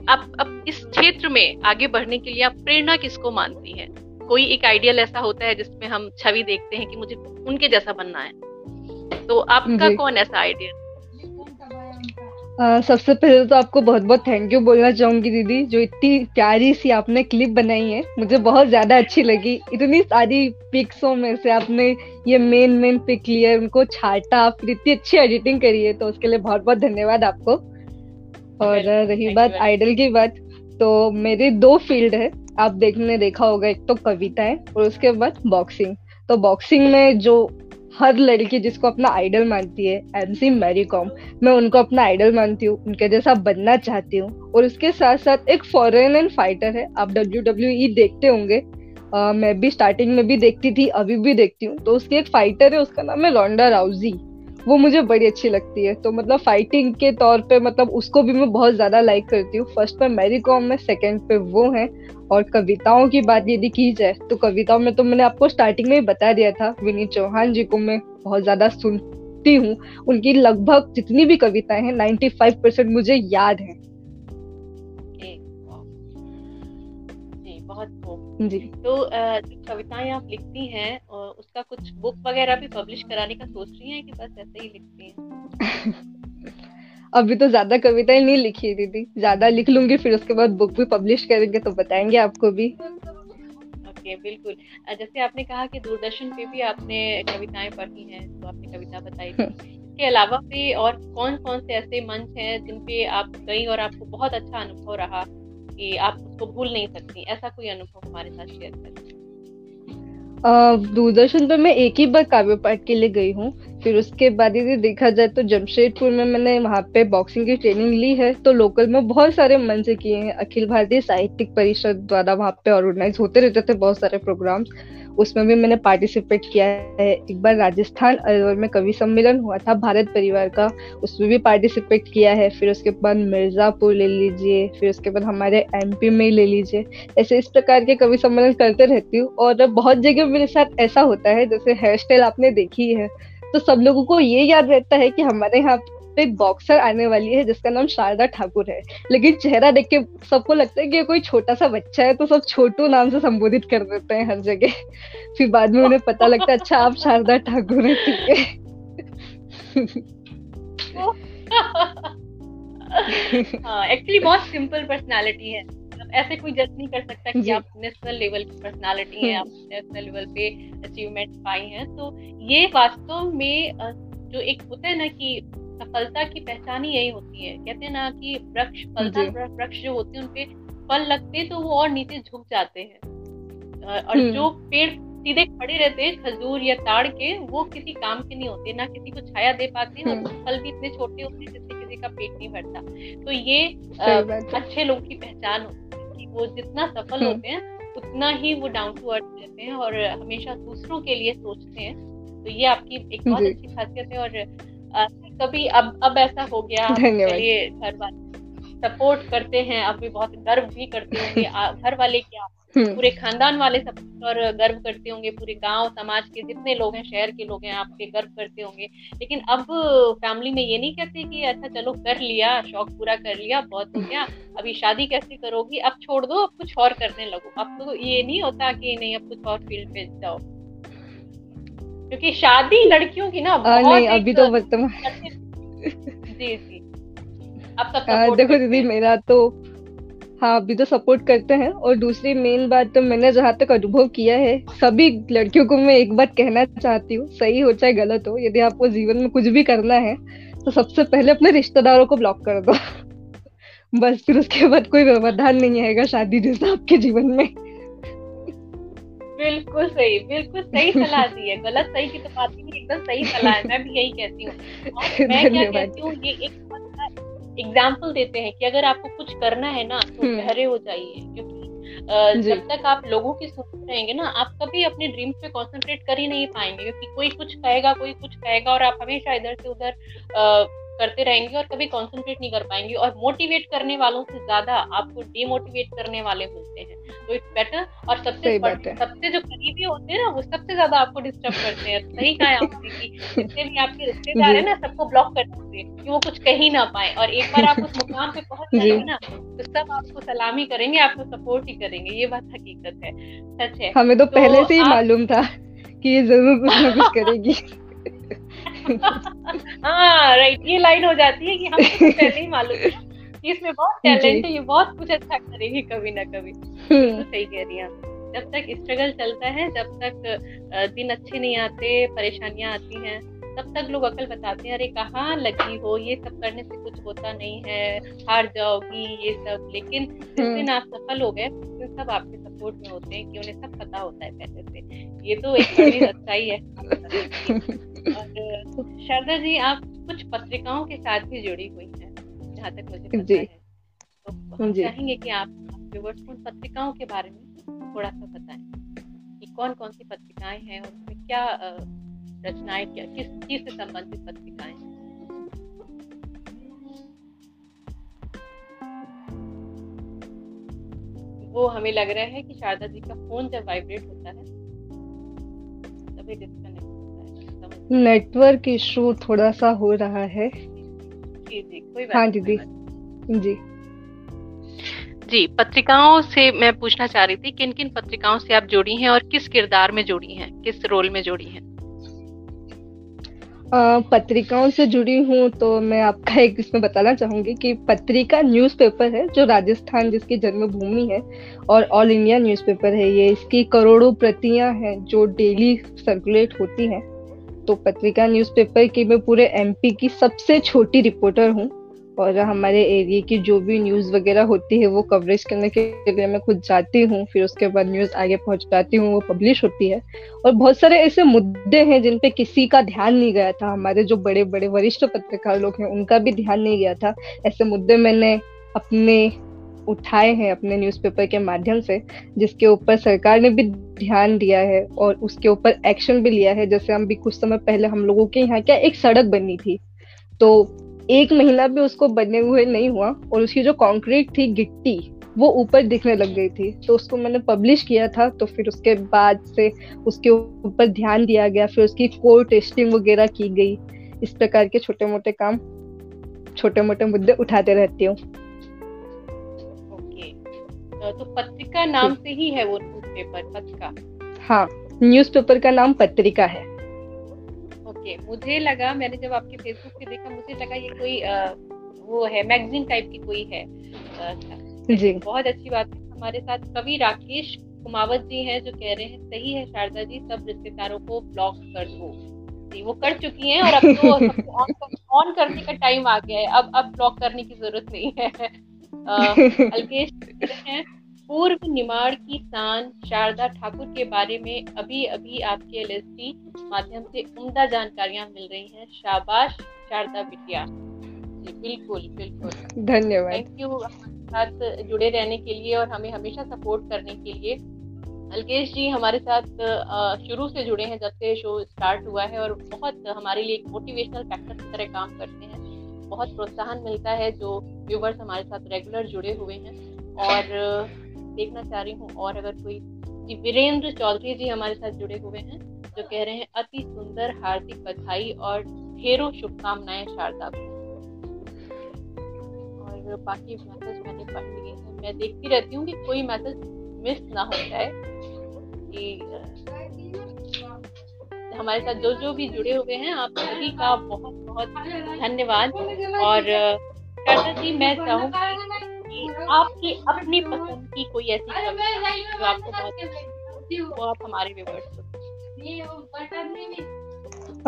आप अब इस क्षेत्र में आगे बढ़ने के लिए आप प्रेरणा किसको मानती हैं? कोई एक आइडियल ऐसा होता है जिसमें हम छवि देखते हैं कि मुझे उनके जैसा बनना है। तो आपका कौन ऐसा आइडियल Uh, सबसे पहले तो आपको बहुत बहुत थैंक यू बोलना चाहूँगी दीदी जो इतनी प्यारी सी आपने क्लिप बनाई है। मुझे बहुत ज़्यादा अच्छी लगी। इतनी सारी पिक्सों में से आपने ये मेन मेन पिक लिया उनको छाटा फिर इतनी अच्छी एडिटिंग करी है तो उसके लिए बहुत बहुत धन्यवाद आपको। और रही बात आइडल की बात तो मेरे दो फ़ील्ड है। आप देखने देखा होगा एक तो कविता है और उसके बाद बॉक्सिंग तो बॉक्सिंग में जो हर लड़की जिसको अपना आइडल मानती है एम सी मैरी कॉम मैं उनको अपना आइडल मानती हूँ, उनके जैसा बनना चाहती हूँ। और उसके साथ साथ एक फॉरेन एंड फाइटर है, आप डब्ल्यू डब्ल्यू ई देखते होंगे। मैं भी स्टार्टिंग में भी देखती थी, अभी भी देखती हूँ। तो उसकी एक फाइटर है, उसका नाम है लॉन्डा राउजी वो मुझे बड़ी अच्छी लगती है। तो मतलब फाइटिंग के तौर पे मतलब उसको भी मैं बहुत ज़्यादा लाइक करती हूँ। फ़र्स्ट पे मैरी कॉम में सेकंड पे वो है। और कविताओं की बात यदि की जाए तो कविताओं में तो मैंने आपको स्टार्टिंग में ही बता दिया था। विनीत चौहान जी को मैं बहुत ज़्यादा सुनती हूँ। उनकी लगभग जितनी भी कविताएँ हैं नाइन्टी फाइव परसेंट मुझे याद है। जी। तो जो कविताएँ आप लिखती हैं उसका कुछ बुक वगैरह भी पब्लिश कराने का सोच रही हैं कि बस ऐसे ही लिखती हैं? अभी तो ज़्यादा कविताएँ नहीं लिखी दीदी। ज़्यादा लिख लूँगी फिर उसके बाद बुक भी पब्लिश करेंगे तो बताएँगे आपको भी। ओके बिल्कुल। जैसे आपने कहा कि दूरदर्शन पे भी आपने कविताएँ पढ़ी हैं तो आपने कविता बताई इसके अलावा भी और कौन कौन से ऐसे मंच हैं जिन पे आप गई और आपको बहुत अच्छा अनुभव रहा? कि आप उसको भूल नहीं सकती। ऐसा कोई अनुभव हमारे साथ शेयर करें। दूरदर्शन पर मैं एक ही बार काव्य पाठ के लिए गई हूँ। फिर उसके बाद यदि देखा जाए तो जमशेदपुर में मैंने वहाँ पे बॉक्सिंग की ट्रेनिंग ली है तो लोकल में बहुत सारे मंच किए हैं। अखिल भारतीय साहित्यिक परिषद द्वारा वहाँ पे ऑर्गेनाइज होते रहते थे बहुत सारे प्रोग्राम्स उसमें भी मैंने पार्टिसिपेट किया है। एक बार राजस्थान अलवर में कवि सम्मेलन हुआ था, भारत परिवार का, उसमें भी पार्टिसिपेट किया है। फिर उसके बाद मिर्जापुर ले लीजिए, फिर उसके बाद हमारे एमपी में ले लीजिए। ऐसे इस प्रकार के कवि सम्मेलन करते रहती हूँ और बहुत जगह मेरे साथ ऐसा होता है, जैसे हेयर स्टाइल आपने देखी है। तो सब लोगों को ये याद रहता है कि हमारे यहाँ पे बॉक्सर आने वाली है जिसका नाम शारदा ठाकुर है। लेकिन चेहरा देख के सबको लगता है कि कोई छोटा सा बच्चा है तो सब छोटू नाम से संबोधित कर देते हैं हर जगह। फिर बाद में उन्हें पता लगता है अच्छा आप शारदा ठाकुर है ठीक है। एक्चुअली हाँ, बहुत सिंपल पर्सनालिटी है। ऐसे कोई जज नहीं कर सकता कि आप नेशनल लेवल की पर्सनालिटी है आप नेशनल लेवल पे अचीवमेंट पाई हैं तो ये वास्तव में जो एक होता है ना कि सफलता की पहचान ही यही होती है। कहते हैं ना कि वृक्ष फलदार वृक्ष जो होते हैं उनपे फल लगते तो वो और नीचे झुक जाते हैं। और हम्म। जो पेड़ सीधे खड़े रहते हैं खजूर या ताड़ के वो किसी काम के नहीं होते ना किसी को छाया दे पाते हैं और हम्म। फल भी इतने छोटे होते हैं जिससे किसी का पेट नहीं भरता। तो ये अच्छे लोग की पहचान होती है। कि वो जितना सफल हम्म। होते हैं उतना ही वो डाउन टू अर्थ रहते हैं और हमेशा दूसरों के लिए सोचते हैं तो ये आपकी एक बहुत अच्छी खासियत है और कभी अब अब ऐसा हो गया चलिए घर वाले सपोर्ट करते हैं अब भी बहुत गर्व भी करते हैं घर वाले क्या। पूरे खानदान वाले सब और गर्व करते होंगे पूरे गाँव समाज के जितने लोग हैं शहर के लोग हैं आपके गर्व करते होंगे। लेकिन अब फैमिली में ये नहीं कहते कि अच्छा चलो कर लिया शौक पूरा कर लिया बहुत हो गया अभी शादी कैसे करोगी अब छोड़ दो अब कुछ और करने लगो। अब तो ये नहीं होता कि नहीं अब कुछ और फ़ील्ड पे जाओ। क्योंकि शादी लड़कियों की ना बहुत नहीं अभी तो वर्तमान जी जी। अब सब देखो दीदी मेरा तो हाँ अभी तो सपोर्ट करते हैं। और दूसरी मेन बात तो मैंने जहाँ तक अनुभव किया है सभी लड़कियों को मैं एक बात कहना चाहती हूँ सही हो चाहे गलत हो यदि आपको जीवन में कुछ भी करना है तो सबसे पहले अपने रिश्तेदारों को ब्लॉक कर दो। बस फिर उसके बाद कोई व्यवधान नहीं आएगा शादी जैसा आपके जीवन में। बिल्कुल सही बिल्कुल सही सलाह दी है। गलत सही की तो बात ही नहीं एकदम सही सलाह है। मैं भी यही कहती हूँ। मैं क्या कहती हूँ ये एक एग्ज़ाम्पल देते हैं कि अगर आपको कुछ करना है ना तो हम्म। गहरे हो जाइए क्योंकि जब तक आप लोगों की सुनते रहेंगे ना आप कभी अपने ड्रीम्स पे कंसंट्रेट कर ही नहीं पाएँगे क्योंकि कोई कुछ कहेगा कोई कुछ कहेगा और आप हमेशा इधर से उधर करते रहेंगे और कभी कंसंट्रेट नहीं कर पाएँगे और मोटिवेट करने वालों से ज़्यादा आपको डिमोटिवेट करने वाले मिलते हैं। तो इट्स बेटर और सबसे सबसे जो करीबी होते हैं ना वो सबसे ज़्यादा आपको डिस्टर्ब करते हैं। सही कहा आपने कि जितने भी आपके रिश्तेदार है ना सबको ब्लॉक कर देते हैं कि वो कुछ कह ही ना पाए। और एक बार आप उस मुकाम पे पहुँच जाएँगे ना तो सब आपको सलामी करेंगे आपको सपोर्ट ही करेंगे। ये बात हकीकत है। सच है। हमें तो, तो पहले से ही मालूम था कि ये ज़रूर कुछ ना कुछ करेगी। हाँ राइट ये लाइन हो जाती है कि हम पहले ही मालूम है। इसमें बहुत टैलेंट है ये बहुत कुछ अच्छा करेगी कभी ना कभी। तो सही कह रही हैं जब तक स्ट्रगल चलता है जब तक दिन अच्छे नहीं आते परेशानियाँ आती हैं तब तक लोग अकल बताते हैं अरे कहाँ लगी हो? ये सब करने से कुछ होता नहीं है। हार जाओगी ये सब। लेकिन जिस दिन हम्म। आप सफल हो गए तो सब आपके सपोर्ट में होते हैं कि उन्हें सब पता होता है पहले से। ये तो एक बड़ी अच्छाई है। और शारदा जी आप कुछ पत्रिकाओं के साथ भी जुड़ी हुई हैं जहाँ तक मुझे पता है। तो हम चाहेंगे कि आप व्यूवर्स उन पत्रिकाओं के बारे में थोड़ा सा बताएँ कि कौन कौन सी पत्रिकाएँ हैं और उसमें क्या रचनाएँ क्या किस चीज़ से संबंधित पत्रिकाएँ हैं? वो हमें लग रहा है कि शारदा जी का फ़ोन जब वाइब्रेट होता है तभी डिस्कनेक्ट होता है नेटवर्क इशू थोड़ा सा हो रहा है। जी जी कोई बात हाँ दीदी जी जी। पत्रिकाओं से मैं पूछना चाह रही थी किन किन पत्रिकाओं से आप जुड़ी हैं और किस किरदार में जुड़ी हैं किस रोल में जुड़ी हैं? पत्रिकाओं से जुड़ी हूँ तो मैं आपका एक इसमें बताना चाहूँगी कि पत्रिका न्यूज़पेपर है, जो राजस्थान जिसकी जन्मभूमि है, और ऑल इंडिया न्यूज़पेपर है। ये इसकी करोड़ों प्रतियाँ हैं, जो डेली सर्कुलेट होती हैं। तो पत्रिका न्यूज़पेपर की मैं पूरे एमपी की सबसे छोटी रिपोर्टर हूँ। और हमारे एरिया की जो भी न्यूज़ वगैरह होती है, वो कवरेज करने के लिए मैं खुद जाती हूँ, फिर उसके बाद न्यूज़ आगे पहुंचाती हूँ, वो पब्लिश होती है। और बहुत सारे ऐसे मुद्दे हैं जिन पे किसी का ध्यान नहीं गया था। हमारे जो बड़े बड़े वरिष्ठ पत्रकार लोग हैं, उनका भी ध्यान नहीं गया था। ऐसे मुद्दे मैंने अपने उठाए हैं अपने न्यूज़पेपर के माध्यम से, जिसके ऊपर सरकार ने भी ध्यान दिया है और उसके ऊपर एक्शन भी लिया है। जैसे हम भी कुछ समय पहले हम लोगों के यहाँ क्या एक सड़क बनी थी तो एक महीना भी उसको बने हुए नहीं हुआ और उसकी जो कॉन्क्रीट थी गिट्टी वो ऊपर दिखने लग गई थी। तो उसको मैंने पब्लिश किया था तो फिर उसके बाद से उसके ऊपर ध्यान दिया गया फिर उसकी कोर टेस्टिंग वगैरह की गई। इस प्रकार के छोटे मोटे काम छोटे मोटे मुद्दे उठाते रहती हूँ। तो पत्रिका नाम से ही है वो न्यूज़पेपर पत्रिका? हाँ न्यूज़पेपर का नाम पत्रिका है। ओके मुझे लगा मैंने जब आपके फेसबुक पे देखा मुझे लगा ये कोई आ, वो है मैगजीन टाइप की कोई है। जी। बहुत अच्छी बात है। हमारे साथ कवि राकेश कुमावत जी हैं जो कह रहे हैं सही है शारदा जी सब रिश्तेदारों को ब्लॉक कर दो। जी वो कर चुकी हैं और अब तो ऑन, ऑन करने का टाइम आ गया है। अब अब ब्लॉक करने की ज़रूरत नहीं है। अल्केश हैं। पूर्व निमाड़ की शान शारदा ठाकुर के बारे में अभी अभी आपके एल माध्यम से उम्दा जानकारियाँ मिल रही हैं। शाबाश शारदा बिटिया। जी बिल्कुल बिल्कुल। धन्यवाद। थैंक यू हमारे साथ जुड़े रहने के लिए और हमें हमेशा सपोर्ट करने के लिए। अलकेश जी हमारे साथ शुरू से जुड़े हैं जब से शो स्टार्ट हुआ है और बहुत हमारे लिए एक मोटिवेशनल फैक्टर की तरह काम करते हैं। बहुत प्रोत्साहन मिलता है जो व्यूवर्स हमारे साथ रेगुलर जुड़े हुए हैं। और देखना चाह रही हूँ। और अगर कोई जी वीरेंद्र चौधरी जी हमारे साथ जुड़े हुए हैं, जो कह रहे हैं, अति सुंदर हार्दिक बधाई और ढेरों शुभकामनाएँ शारदा को। और बाकी मैसेज मैंने पढ़ लिए हैं। मैं देखती रहती हूँ कि कोई मैसेज मिस ना हो जाए। कि हमारे साथ जो जो भी जुड़े हुए हैं, आप सभी का बहुत बहुत धन्यवाद। और जी, मैं चाहूँगी आपकी अपनी पसंद की कोई ऐसी कविता जो आपको बहुत वो आप हमारे व्यूवर्स को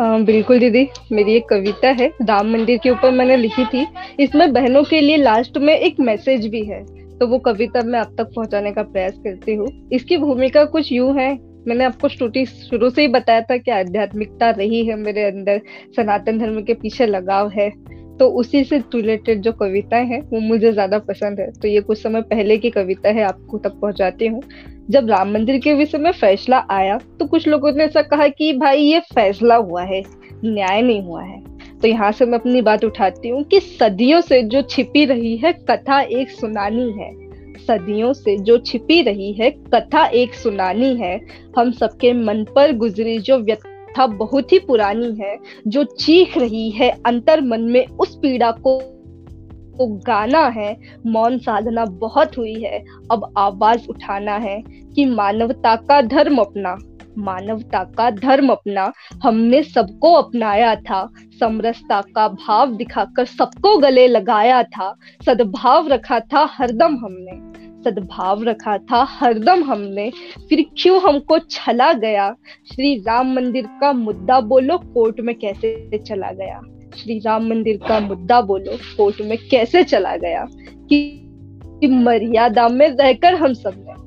आ, बिल्कुल दीदी मेरी एक कविता है राम मंदिर के ऊपर मैंने लिखी थी। इसमें बहनों के लिए लास्ट में एक मैसेज भी है। तो वो कविता मैं आप तक पहुँचाने का प्रयास करती हूँ। इसकी भूमिका कुछ यूँ है। मैंने आपको स्टूटी शुरू से ही बताया था कि आध्यात्मिकता रही है मेरे अंदर। सनातन धर्म के पीछे लगाव है। तो उसी से रिलेटेड जो कविता है, वो मुझे ज़्यादा पसंद है। तो ये कुछ समय पहले की कविता है, आपको तक पहुंचाती हूँ। जब राम मंदिर के विषय में फैसला आया तो कुछ लोगों ने ऐसा कहा कि, भाई, ये फैसला हुआ है, न्याय नहीं हुआ है। तो यहाँ से मैं अपनी बात उठाती हूँ कि सदियों से जो छिपी रही है, कथा एक सुनानी है। सदियों से जो छिपी रही है, कथा एक सुनानी है। हम सबके मन पर गुजरी जो व्यक्ति था बहुत ही पुरानी है, जो चीख रही है अंतर मन में उस पीड़ा को को गाना है। मौन साधना बहुत हुई है, अब आवाज़ उठाना है कि मानवता का धर्म अपना, मानवता का धर्म अपना। हमने सबको अपनाया था, समरसता का भाव दिखाकर सबको गले लगाया था, सद्भाव रखा था हरदम हमने। सद्भाव रखा था हरदम हमने। फिर क्यों हमको छला गया? श्री राम मंदिर का मुद्दा बोलो, कोर्ट में कैसे चला गया? श्री राम मंदिर का मुद्दा बोलो, कोर्ट में कैसे चला गया? कि मर्यादा में रहकर हम सबने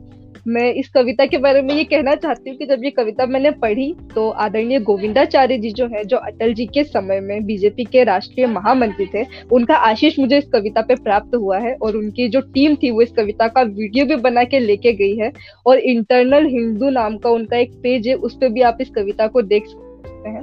मैं इस कविता के बारे में ये कहना चाहती हूँ कि जब ये कविता मैंने पढ़ी तो आदरणीय गोविंदाचार्य जी जो है, जो अटल जी के समय में बीजेपी के राष्ट्रीय महामंत्री थे, उनका आशीष मुझे इस कविता पे प्राप्त हुआ है और उनकी जो टीम थी, वो इस कविता का वीडियो भी बना के लेके गई है और इंटरनल हिंदू नाम का उनका एक पेज है, उस पर भी आप इस कविता को देख सकते हैं।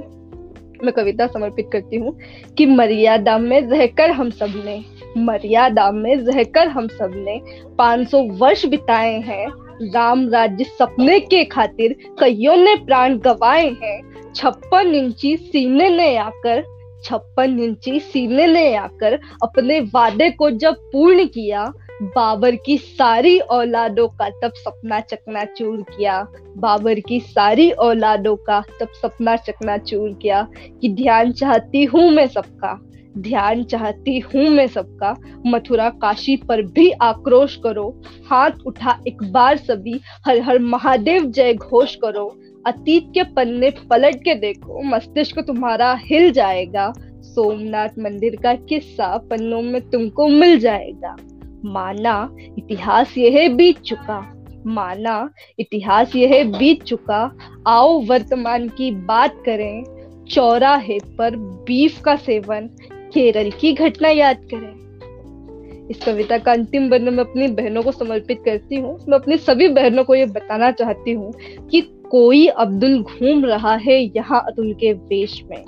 मैं कविता समर्पित करती हूँ कि मर्यादा में रहकर हम सबने, मर्यादा में रहकर हम सबने 500 वर्ष बिताए हैं राम राज्य सपने के खातिर कईयों ने प्राण गवाए हैं। छप्पन इंची सीने ने आकर, छप्पन इंची सीने ने आकर अपने वादे को जब पूर्ण किया, बाबर की सारी औलादों का तब सपना चकना चूर किया। बाबर की सारी औलादों का तब सपना चकना चूर किया कि ध्यान चाहती हूँ मैं सबका। ध्यान चाहती हूँ मैं सबका। मथुरा काशी पर भी आक्रोश करो। हाथ उठा एक बार सभी। हर हर महादेव जय घोष करो। अतीत के पन्ने पलट के देखो। मस्तिष्क तुम्हारा हिल जाएगा। सोमनाथ मंदिर का किस्सा पन्नों में तुमको मिल जाएगा। माना इतिहास यह बीत चुका। माना इतिहास यह बीत चुका। आओ वर्तमान की बात करें। चौराहे पर बीफ का सेवन। केरल की घटना याद करें। इस कविता का अंतिम वर्ण मैं अपनी बहनों को समर्पित करती हूँ। मैं अपनी सभी बहनों को ये बताना चाहती हूँ कि कोई अब्दुल घूम रहा है यहाँ अतुल के वेश में।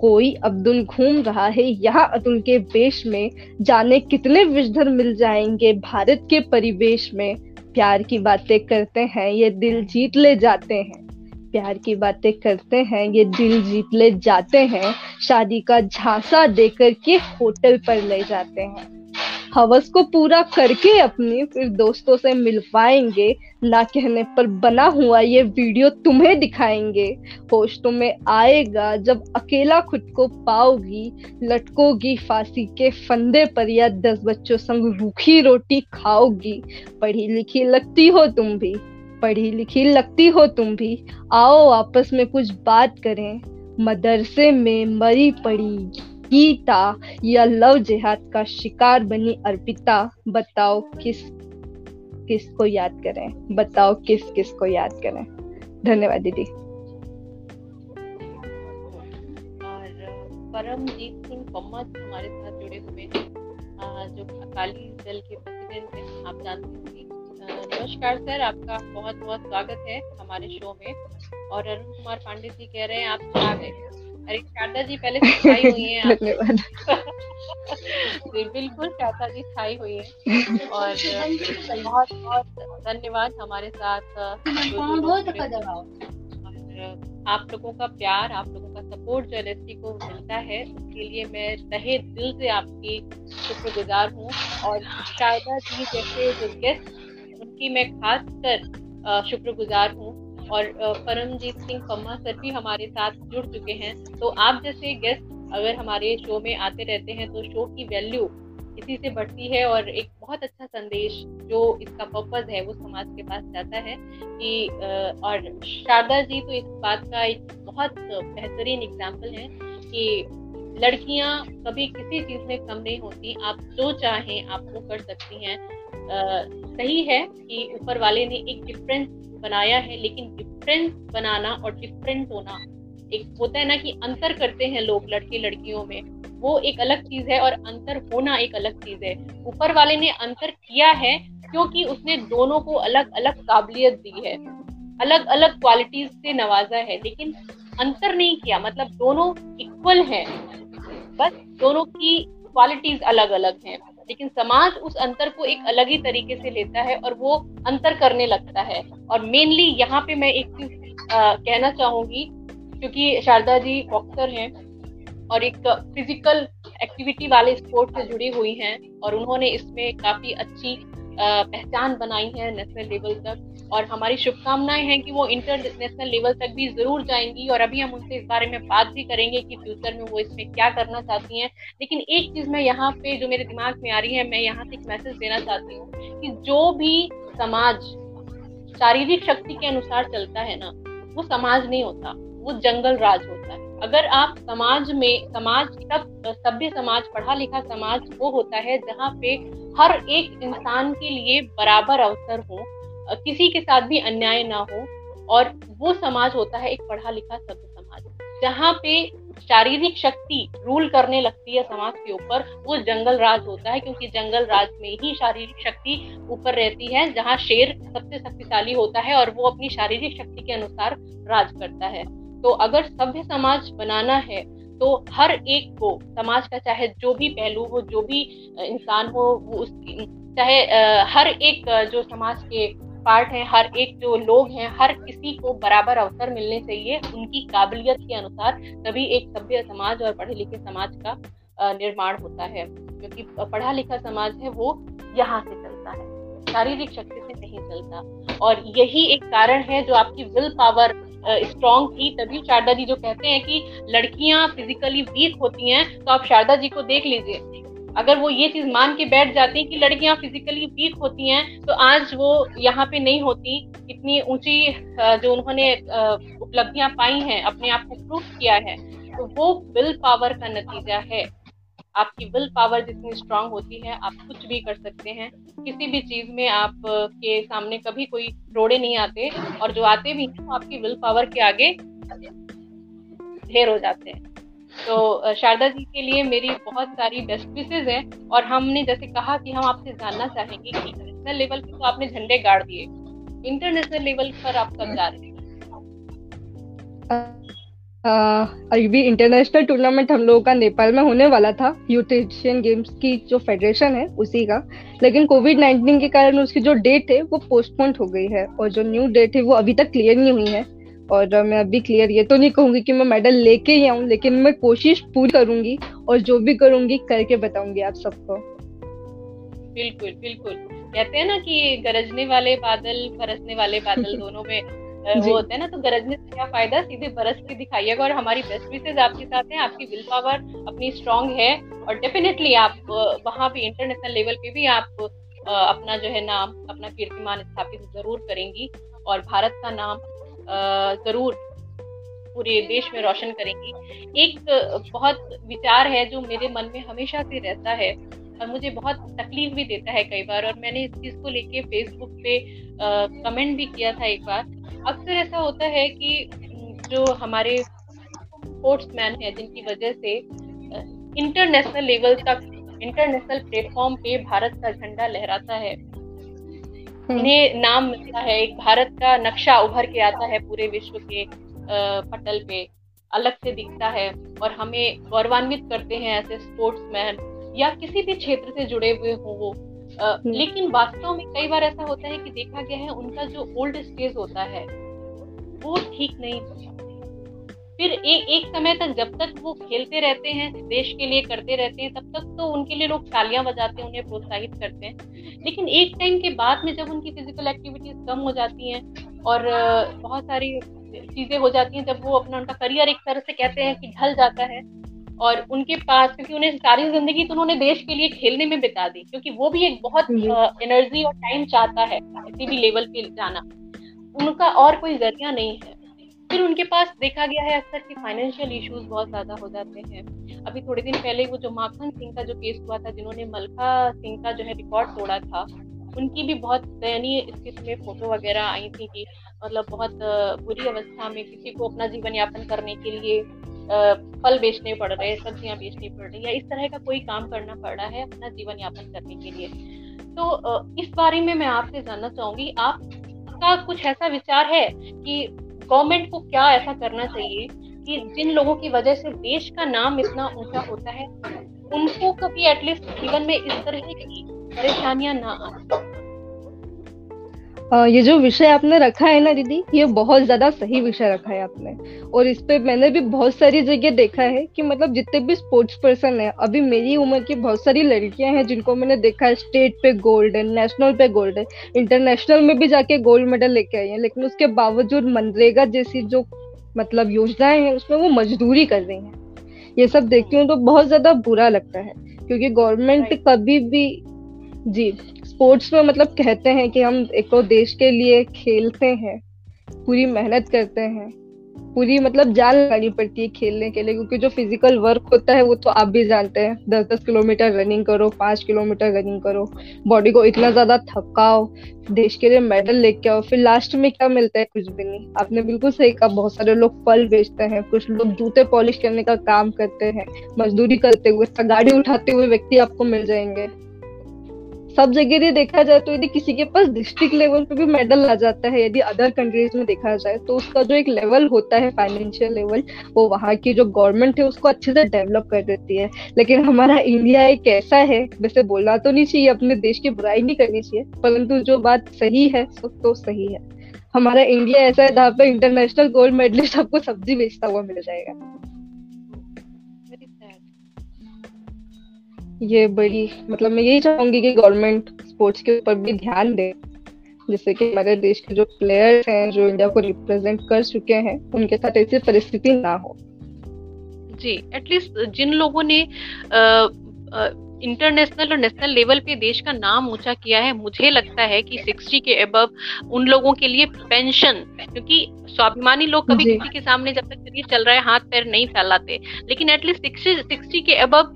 कोई अब्दुल घूम रहा है यहाँ अतुल के वेश में। जाने कितने विषधर मिल जाएँगे भारत के परिवेश में। प्यार की बातें करते हैं, ये दिल जीत ले जाते हैं। प्यार की बातें करते हैं, ये दिल जीत ले जाते हैं, शादी का झांसा देकर के होटल पर ले जाते हैं। हवस को पूरा करके अपनी फिर दोस्तों से मिल पाएँगे ना कहने पर बना हुआ ये वीडियो तुम्हें दिखाएँगे। होश तुम्हें आएगा जब अकेला खुद को पाओगी, लटकोगी फांसी के फंदे पर या दस बच्चों संग रूखी रोटी खाओगी। पढ़ी लिखी लगती हो तुम भी। पढ़ी लिखी लगती हो तुम भी। आओ, आपस में कुछ बात करें। मदरसे में मरी पड़ी गीता या लव जिहाद का शिकार बनी अर्पिता। बताओ किस किस को याद करें? बताओ किस किस को याद करें? धन्यवाद दीदी। परमजीत सिंह पम्मा हमारे साथ जुड़े हुए हैं। जो अकाली दल के प्रेसिडेंट हैं, आप जानते हैं नमस्कार सर आपका बहुत बहुत स्वागत है हमारे शो में। और अरुण कुमार पांडे जी कह रहे हैं आप आ गए। अरे शारदा जी पहले से छाई हुई हैं धन्यवाद। जी बिल्कुल शारदा जी छाई हुई है। और बहुत बहुत धन्यवाद हमारे साथ आप लोगों का प्यार आप लोगों का सपोर्ट जो एल को मिलता है उसके लिए मैं तहे दिल से आपकी शुक्रगुजार हूँ। और शारदा जी जैसे जो गेस्ट उनकी मैं खास कर शुक्रगुजार हूँ और परमजीत सिंह पम्मा सर भी हमारे साथ जुड़ चुके हैं। तो आप जैसे गेस्ट अगर हमारे शो में आते रहते हैं तो शो की वैल्यू इसी से बढ़ती है और एक बहुत अच्छा संदेश जो इसका पर्पज है, वो समाज के पास जाता है कि और शारदा जी तो इस बात का एक बहुत बेहतरीन एग्ज़ाम्पल है कि लड़कियाँ कभी किसी चीज़ में कम नहीं होती। आप जो चाहें, आप वो कर सकती हैं। सही है कि ऊपर वाले ने एक डिफरेंस बनाया है, लेकिन डिफरेंस बनाना और डिफरेंट होना एक होता है ना कि अंतर करते हैं लोग लड़के लड़कियों में। वो एक अलग चीज़ है और अंतर होना एक अलग चीज़ है। ऊपर वाले ने अंतर किया है क्योंकि उसने दोनों को अलग अलग काबिलियत दी है। अलग अलग क्वालिटीज से नवाजा है, लेकिन अंतर नहीं किया। मतलब दोनों इक्वल हैं, बस दोनों की क्वालिटीज अलग अलग हैं। लेकिन समाज उस अंतर को एक अलग ही तरीके से लेता है और वो अंतर करने लगता है। और मेनली यहाँ पे मैं एक चीज़ कहना चाहूँगी, क्योंकि शारदा जी बॉक्सर हैं और एक फ़िज़िकल एक्टिविटी वाले स्पोर्ट से जुड़ी हुई हैं और उन्होंने इसमें काफ़ी अच्छी पहचान बनाई है नेशनल लेवल तक। और हमारी शुभकामनाएँ हैं कि वो इंटरनेशनल लेवल तक भी ज़रूर जाएँगी और अभी हम उनसे इस बारे में बात भी करेंगे कि फ्यूचर में वो इसमें क्या करना चाहती हैं। लेकिन एक चीज़ मैं यहाँ पे, जो मेरे दिमाग में आ रही है, मैं यहाँ से एक मैसेज देना चाहती हूँ कि जो भी समाज शारीरिक शक्ति के अनुसार चलता है ना, वो समाज नहीं होता, वो जंगल राज होता है। अगर आप समाज में, समाज तब, सभ्य समाज पढ़ा लिखा समाज वो होता है जहाँ पे हर एक इंसान के लिए बराबर अवसर हो किसी के साथ भी अन्याय ना हो, और वो समाज होता है एक पढ़ा लिखा सभ्य समाज, जहाँ पे शारीरिक शक्ति रूल करने लगती है समाज के ऊपर, वो जंगल राज होता है, क्योंकि जंगल राज में ही शारीरिक शक्ति ऊपर रहती है, जहाँ शेर सबसे शक्तिशाली होता है और वो अपनी शारीरिक शक्ति के अनुसार राज करता है। तो अगर सभ्य समाज बनाना है तो हर एक को, समाज का चाहे जो भी पहलू हो, जो भी इंसान हो, वो उसकी चाहे हर एक जो समाज के पार्ट हैं, हर एक जो लोग हैं, हर किसी को बराबर अवसर मिलने चाहिए। उनकी काबिलियत के अनुसार तभी एक सभ्य समाज और पढ़े लिखे समाज का निर्माण होता है। क्योंकि पढ़ा लिखा समाज है, वो यहाँ से चलता है। शारीरिक शक्ति से नहीं चलता। और यही एक कारण है जो आपकी विल पावर स्ट्रॉन्ग थी, तभी शारदा जी जो कहते हैं कि लड़कियाँ फिजिकली वीक होती हैं तो आप शारदा जी को देख लीजिए। अगर वो ये चीज़ मान के बैठ जाती हैं कि लड़कियाँ फिजिकली वीक होती हैं तो आज वो यहाँ पे नहीं होती। इतनी ऊँची जो उन्होंने उपलब्धियाँ पाई हैं, अपने आप को प्रूव किया है तो वो विल पावर का नतीजा है। आपकी विल पावर जितनी स्ट्रांग होती है, आप कुछ भी कर सकते हैं। किसी भी चीज़ में आप के सामने कभी कोई रोड़े नहीं आते और जो आते भी हैं, वो आपकी विल पावर के आगे ढेर हो जाते हैं। तो शारदा जी के लिए मेरी बहुत सारी बेस्ट विशेज हैं और हमने जैसे कहा कि हम आपसे जानना चाहेंगे कि नेशनल लेवल पे तो आपने झंडे गाड़ दिए। इंटरनेशनल लेवल पर आप कब जा रहे हैं अभी इंटरनेशनल टूर्नामेंट हम लोगों का नेपाल में होने वाला था यूथ एशियन गेम्स की जो फेडरेशन है, उसी का। लेकिन कोविड नाइन्टीन के कारण उसकी जो डेट है, वो पोस्टपोन हो गई है और जो न्यू डेट है, वो अभी तक क्लियर नहीं हुई है। और मैं अभी क्लियर ये तो नहीं कहूँगी कि मैं मेडल लेके ही आऊँ लेकिन मैं कोशिश पूरी करूँगी और जो भी करूँगी करके बताऊँगी आप सबको। बिल्कुल बिल्कुल। कहते हैं ना कि गरजने वाले बादल बरसने वाले बादल दोनों में वो होते हैं ना तो गरजने से क्या फ़ायदा? सीधे बरस के दिखाइएगा और हमारी बेस्ट विशेज आपके साथ हैं आपकी विल पावर अपनी स्ट्रांग है और डेफिनेटली आप वहाँ पे इंटरनेशनल लेवल पे भी आप अपना जो है नाम अपना कीर्तिमान स्थापित ज़रूर करेंगी और भारत का नाम ज़रूर पूरे देश में रोशन करेंगी। एक बहुत विचार है जो मेरे मन में हमेशा से रहता है और मुझे बहुत तकलीफ़ भी देता है कई बार और मैंने इस चीज़ को लेके फेसबुक पे कमेंट भी किया था एक बार। अक्सर ऐसा होता है कि जो हमारे स्पोर्ट्समैन है जिनकी वजह से इंटरनेशनल लेवल तक इंटरनेशनल प्लेटफॉर्म पे भारत का झंडा लहराता है। हम्म। इन्हें नाम मिलता है एक भारत का नक्शा उभर के आता है पूरे विश्व के पटल पे अलग से दिखता है और हमें गौरवान्वित करते हैं ऐसे स्पोर्ट्समैन या किसी भी क्षेत्र से जुड़े हुए हो वो हम्म। लेकिन वास्तव में कई बार ऐसा होता है कि देखा गया है उनका जो ओल्ड स्टेज होता है वो ठीक नहीं फिर एक एक समय तक जब तक वो खेलते रहते हैं देश के लिए करते रहते हैं तब तक तो उनके लिए लोग तालियाँ बजाते हैं उन्हें प्रोत्साहित करते हैं। लेकिन एक टाइम के बाद में जब उनकी फ़िज़िकल एक्टिविटीज़ कम हो जाती हैं और बहुत सारी चीज़ें हो जाती हैं जब वो अपना उनका करियर एक तरह से कहते हैं कि ढल जाता है और उनके पास क्योंकि उन्हें सारी ज़िंदगी तो उन्होंने देश के लिए खेलने में बिता दी क्योंकि वो भी एक बहुत एनर्जी और टाइम चाहता है किसी भी लेवल पे जाना। उनका और कोई ज़रिया नहीं है। फिर उनके पास देखा गया है अक्सर कि फाइनेंशियल इश्यूज़ बहुत ज़्यादा हो जाते हैं। अभी थोड़े दिन पहले वो जो माखन सिंह का जो केस हुआ था, जिन्होंने मलका सिंह का जो है रिकॉर्ड तोड़ा था, उनकी भी बहुत दयनीय स्थिति में फ़ोटो वगैरह आई थी कि मतलब बहुत बुरी अवस्था में किसी को अपना जीवन यापन करने के लिए फल बेचने पड़ रहे सब्ज़ियाँ बेचनी पड़ रही या इस तरह का कोई काम करना पड़ रहा है अपना जीवन यापन करने के लिए। तो इस बारे में मैं आपसे जानना चाहूँगी, आपका कुछ ऐसा विचार है कि गवर्नमेंट को क्या ऐसा करना चाहिए कि जिन लोगों की वजह से देश का नाम इतना ऊँचा होता है, उनको कभी एटलीस्ट जीवन में इस तरह की परेशानियाँ ना आए। ये जो विषय आपने रखा है ना दीदी ये बहुत ज़्यादा सही विषय रखा है आपने। और इस पे मैंने भी बहुत सारी जगह देखा है कि मतलब जितने भी स्पोर्ट्स पर्सन है अभी मेरी उम्र की बहुत सारी लड़कियाँ हैं जिनको मैंने देखा है स्टेट पे गोल्ड है नेशनल पे गोल्ड है इंटरनेशनल में भी जाके गोल्ड मेडल लेके आई है लेकिन उसके बावजूद मनरेगा जैसी जो मतलब योजनाएँ हैं उसमें वो मजदूरी कर रही है। ये सब देखती हूँ तो बहुत ज़्यादा बुरा लगता है क्योंकि गवर्नमेंट कभी भी जी। स्पोर्ट्स में मतलब कहते हैं कि हम एक तो देश के लिए खेलते हैं, पूरी मेहनत करते हैं, पूरी मतलब जान लगानी पड़ती है खेलने के लिए, क्योंकि जो फ़िज़िकल वर्क होता है वो तो आप भी जानते हैं। दस दस किलोमीटर रनिंग करो, पाँच किलोमीटर रनिंग करो बॉडी को इतना ज़्यादा थकाओ, देश के लिए मेडल लेके आओ, फिर लास्ट में क्या मिलता है? कुछ भी नहीं। आपने बिल्कुल सही कहा, बहुत सारे लोग फल बेचते हैं, कुछ लोग जूते पॉलिश करने का काम करते हैं, मजदूरी करते हुए, गाड़ी उठाते हुए व्यक्ति आपको मिल जाएँगे। सब जगह ये देखा जाए तो यदि किसी के पास डिस्ट्रिक्ट लेवल पे भी मेडल आ जाता है, यदि अदर कंट्रीज़ में देखा जाए तो उसका जो एक लेवल होता है फाइनेंशियल लेवल वो वहाँ की जो गवर्नमेंट है उसको अच्छे से डेवलप कर देती है। लेकिन हमारा इंडिया एक ऐसा है, वैसे बोलना तो नहीं चाहिए, अपने देश की बुराई नहीं करनी चाहिए, परंतु जो बात सही है तो सही है। हमारा इंडिया ऐसा है, जहाँ पे इंटरनेशनल गोल्ड मेडलिस्ट आपको सब्ज़ी बेचता हुआ मिल जाएगा। ये बड़ी मतलब मैं यही चाहूँगी कि गवर्नमेंट स्पोर्ट्स के ऊपर भी ध्यान दे। जिससे कि हमारे देश के जो प्लेयर्स हैं जो इंडिया को रिप्रेजेंट कर चुके हैं उनके साथ ऐसी परिस्थिति ना हो। जी एटलीस्ट जिन लोगों ने आ, आ, इंटरनेशनल और नेशनल लेवल पे देश का नाम ऊँचा किया है। मुझे लगता है कि सिक्सटी के अबव उन लोगों के लिए पेंशन क्योंकि स्वाभिमानी लोग कभी किसी के सामने जब तक शरीर चल रहा है हाथ पैर नहीं फैलाते। लेकिन एटलीस्ट सिक्सटी सिक्सटी के अबव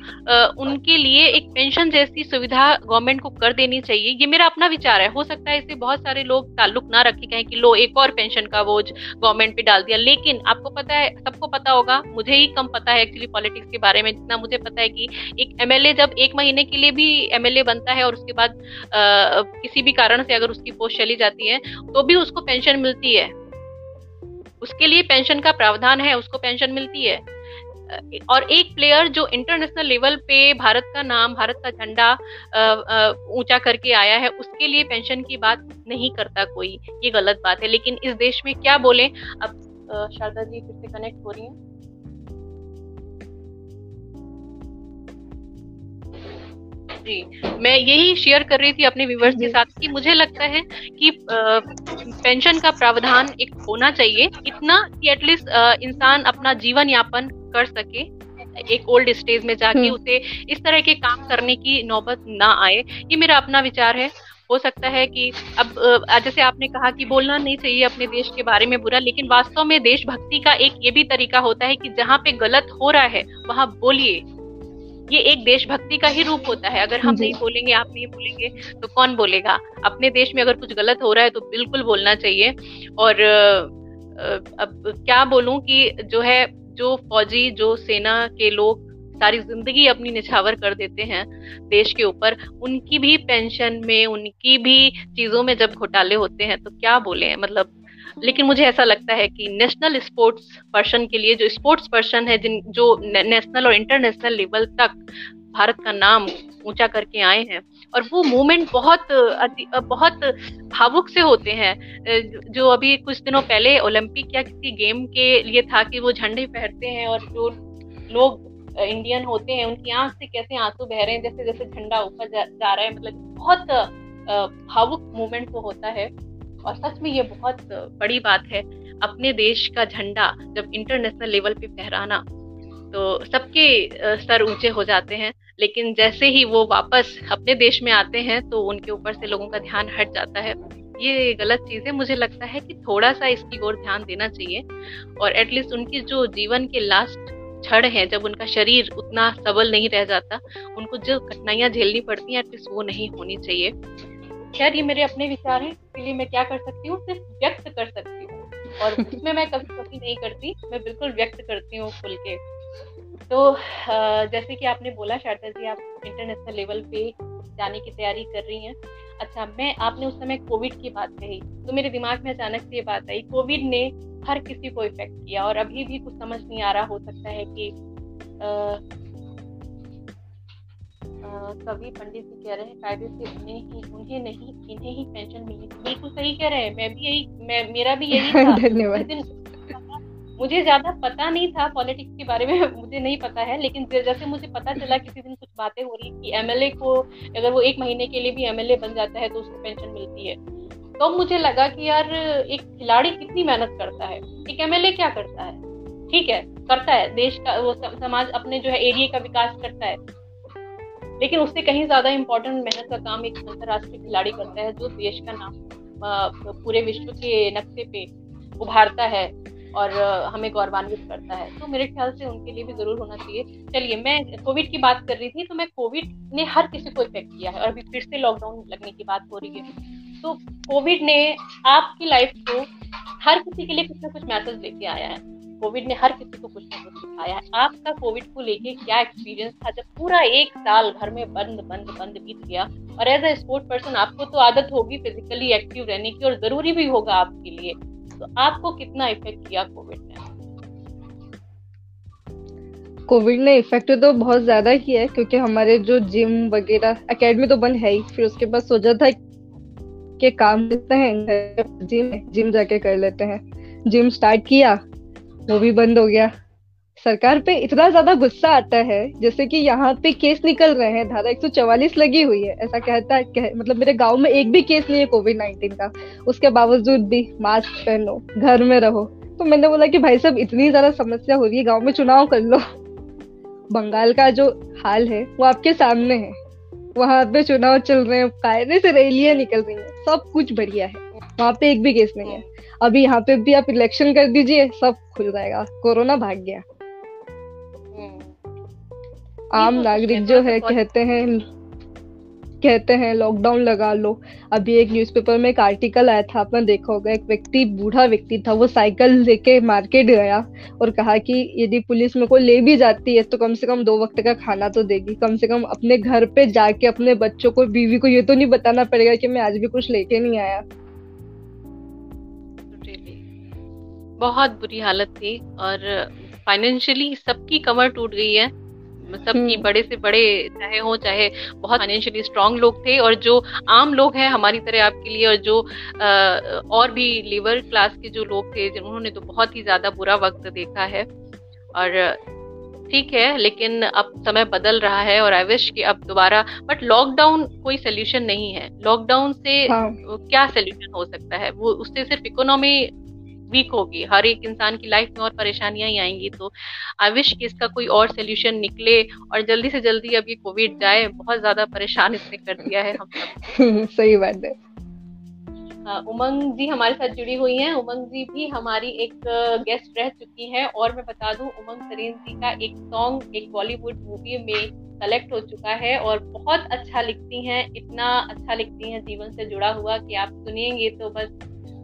उनके लिए एक पेंशन जैसी सुविधा गवर्नमेंट को कर देनी चाहिए। ये मेरा अपना विचार है। हो सकता है इससे बहुत सारे लोग ताल्लुक ना रखे कहें कि लो एक और पेंशन का बोझ गवर्नमेंट पे डाल दिया। लेकिन आपको पता है सबको पता होगा मुझे ही कम पता है एक्चुअली पॉलिटिक्स के बारे में जितना मुझे पता है कि एक एमएलए जब एक महीने के लिए भी एमएलए बनता है और उसके बाद आ, किसी भी कारण से अगर उसकी पोस्ट चली जाती है तो भी उसको पेंशन मिलती है। उसके लिए पेंशन का प्रावधान है उसको पेंशन मिलती है। और एक प्लेयर जो इंटरनेशनल लेवल पे भारत का नाम भारत का झंडा ऊँचा करके आया है उसके लिए पेंशन की बात नहीं करता कोई। ये गलत बात है। लेकिन इस देश में क्या बोले? अब शारदा जी फिर से कनेक्ट हो रही हैं। जी मैं यही शेयर कर रही थी अपने व्यूवर्स के साथ कि मुझे लगता है कि पेंशन का प्रावधान एक होना चाहिए इतना कि एटलीस्ट इंसान अपना जीवन यापन कर सके एक ओल्ड स्टेज में जाके हम्म। उसे इस तरह के काम करने की नौबत ना आए। ये मेरा अपना विचार है। हो सकता है कि अब जैसे आपने कहा कि बोलना नहीं चाहिए अपने देश के बारे में बुरा लेकिन वास्तव में देशभक्ति का एक ये भी तरीका होता है कि जहाँ पे गलत हो रहा है वहाँ बोलिए। ये एक देशभक्ति का ही रूप होता है। अगर हम नहीं बोलेंगे आप नहीं बोलेंगे तो कौन बोलेगा? अपने देश में अगर कुछ गलत हो रहा है तो बिल्कुल बोलना चाहिए। और अब क्या बोलूँ कि जो है जो फौजी जो सेना के लोग सारी ज़िंदगी अपनी निछावर कर देते हैं देश के ऊपर उनकी भी पेंशन में उनकी भी चीज़ों में जब घोटाले होते हैं तो क्या बोले? मतलब लेकिन मुझे ऐसा लगता है कि नेशनल स्पोर्ट्स पर्सन के लिए जो स्पोर्ट्स पर्सन है जिन जो नेशनल और इंटरनेशनल लेवल तक भारत का नाम ऊँचा करके आए हैं और वो मूवमेंट बहुत बहुत भावुक से होते हैं। जो अभी कुछ दिनों पहले ओलंपिक या किसी गेम के लिए था कि वो झंडे पहनते हैं और जो लोग इंडियन होते हैं उनकी आँख से कैसे आँसू बह रहे हैं जैसे जैसे झंडा ऊपर जा, जा रहा है मतलब बहुत भावुक मूवमेंट वो होता है। और सच में ये बहुत बड़ी बात है, अपने देश का झंडा जब इंटरनेशनल लेवल पे फहराना तो सबके सर ऊँचे हो जाते हैं। लेकिन जैसे ही वो वापस अपने देश में आते हैं तो उनके ऊपर से लोगों का ध्यान हट जाता है। ये गलत चीज़ है। मुझे लगता है कि थोड़ा सा इसकी ओर ध्यान देना चाहिए और एटलीस्ट उनकी जो जीवन के लास्ट क्षण है, जब उनका शरीर उतना सबल नहीं रह जाता, उनको जो कठिनाइयाँ झेलनी पड़ती हैं एटलीस्ट वो नहीं होनी चाहिए। खैर ये मेरे अपने विचार हैं इसलिए मैं क्या कर सकती हूँ? सिर्फ़ व्यक्त कर सकती हूँ। और उसमें मैं कभी कभी नहीं करती मैं बिल्कुल व्यक्त करती हूँ खुल के। तो जैसे कि आपने बोला शारदा जी आप इंटरनेशनल लेवल पे जाने की तैयारी कर रही हैं। अच्छा मैं आपने उस समय कोविड की बात कही तो मेरे दिमाग में अचानक से ये बात आई कोविड ने हर किसी को इफ़ेक्ट किया और अभी भी कुछ समझ नहीं आ रहा हो सकता है कि कवि पंडित जी कह रहे हैं कायदे से उन्हें ही उन्हें नहीं इन्हें ही पेंशन मिली थी। बिल्कुल सही कह रहे हैं। मैं भी यही मैं मेरा भी यही था। धन्यवाद। मुझे ज़्यादा पता नहीं था पॉलिटिक्स के बारे में मुझे नहीं पता है लेकिन जैसे मुझे पता चला किसी दिन कुछ बातें हो रही कि एमएलए को अगर वो एक महीने के लिए भी एमएलए बन जाता है तो उसको पेंशन मिलती है। तो मुझे लगा कि यार एक खिलाड़ी कितनी मेहनत करता है। एक एमएलए क्या करता है? ठीक है करता है। देश का वो समाज अपने जो है एरिया का विकास करता है। लेकिन उससे कहीं ज़्यादा इम्पोर्टेंट मेहनत का काम एक अंतर्राष्ट्रीय खिलाड़ी करता है, जो देश का नाम पूरे विश्व के नक्शे पे उभारता है और हमें गौरवान्वित करता है। तो मेरे ख्याल से उनके लिए भी ज़रूर होना चाहिए। चलिए, मैं कोविड की बात कर रही थी तो मैं कोविड ने हर किसी को इफ़ेक्ट किया है और अभी फिर से लॉकडाउन लगने की बात हो रही है। तो कोविड ने आपकी लाइफ को हर किसी के लिए कुछ ना कुछ मैसेज लेके आया है। कोविड ने हर किसी को कुछ ना कुछ सिखाया है। आपका कोविड को लेके क्या एक्सपीरियंस था? जब पूरा एक साल घर में बंद बंद बंद बीत गया और एज ए स्पोर्ट पर्सन आपको तो आदत होगी फिजिकली एक्टिव रहने की और ज़रूरी भी होगा आपके लिए। तो आपको कितना इफ़ेक्ट किया कोविड ने? कोविड ने इफ़ेक्ट तो बहुत ज़्यादा किया है क्योंकि हमारे जो जिम वगैरह एकेडमी तो बंद है ही। फिर उसके बाद सोचा था कि काम करते हैं जिम जिम जाके कर लेते हैं। जिम स्टार्ट किया वो भी बंद हो गया। सरकार पे इतना ज़्यादा गुस्सा आता है जैसे कि यहाँ पे केस निकल रहे हैं धारा 144 लगी हुई है ऐसा कहता है कह, मतलब मेरे गाँव में एक भी केस नहीं है कोविड नाइन्टीन का। उसके बावजूद भी मास्क पहनो घर में रहो। तो मैंने बोला कि भाई साहब इतनी ज़्यादा समस्या हो रही है गाँव में चुनाव कर लो। बंगाल का जो हाल है वो आपके सामने है। वहाँ पे चुनाव चल रहे हैं कायदे से रैलियाँ निकल रही है सब कुछ बढ़िया है। वहाँ पे एक भी केस नहीं है। अभी यहाँ पे भी आप इलेक्शन कर दीजिए सब खुल जाएगा। कोरोना भाग गया। हम्म। आम नागरिक जो है कहते हैं कहते हैं लॉकडाउन लगा लो। अभी एक न्यूज़पेपर में एक आर्टिकल आया था आपने देखा होगा एक व्यक्ति बूढ़ा व्यक्ति था वो साइकिल लेके मार्केट गया और कहा कि यदि पुलिस में कोई ले भी जाती है तो कम से कम दो वक्त का खाना तो देगी। कम से कम अपने घर पे जाके अपने बच्चों को बीवी को ये तो नहीं बताना पड़ेगा कि मैं आज भी कुछ लेके नहीं आया। बहुत बुरी हालत थी और फाइनेंशियली सबकी कमर टूट गई है सबकी हम्म। बड़े से बड़े चाहे हो चाहे बहुत फाइनेंशियली स्ट्रांग लोग थे और जो आम लोग हैं हमारी तरह आपके लिए और जो आ, और भी लेबर क्लास के जो लोग थे उन्होंने तो बहुत ही ज़्यादा बुरा वक्त देखा है और ठीक है लेकिन अब समय बदल रहा है और आई विश कि अब दोबारा बट लॉकडाउन कोई सोल्यूशन नहीं है लॉकडाउन से हाँ. क्या सोल्यूशन हो सकता है वो उससे सिर्फ़ इकोनॉमी वीक होगी। हर एक इंसान की लाइफ में और परेशानियाँ ही आएँगी तो आई विश कि इसका कोई और सोल्यूशन निकले और जल्दी से जल्दी अब ये कोविड जाए बहुत ज़्यादा परेशान इसने कर दिया है हम सब। सही बात है। उमंग जी हमारे साथ जुड़ी हुई हैं। उमंग जी भी हमारी एक गेस्ट रह चुकी हैं और मैं बता दूँ उमंग सरीन जी का एक सॉन्ग एक बॉलीवुड मूवी में सेलेक्ट हो चुका है और बहुत अच्छा लिखती हैं इतना अच्छा लिखती हैं जीवन से जुड़ा हुआ कि आप सुनिएँगे तो बस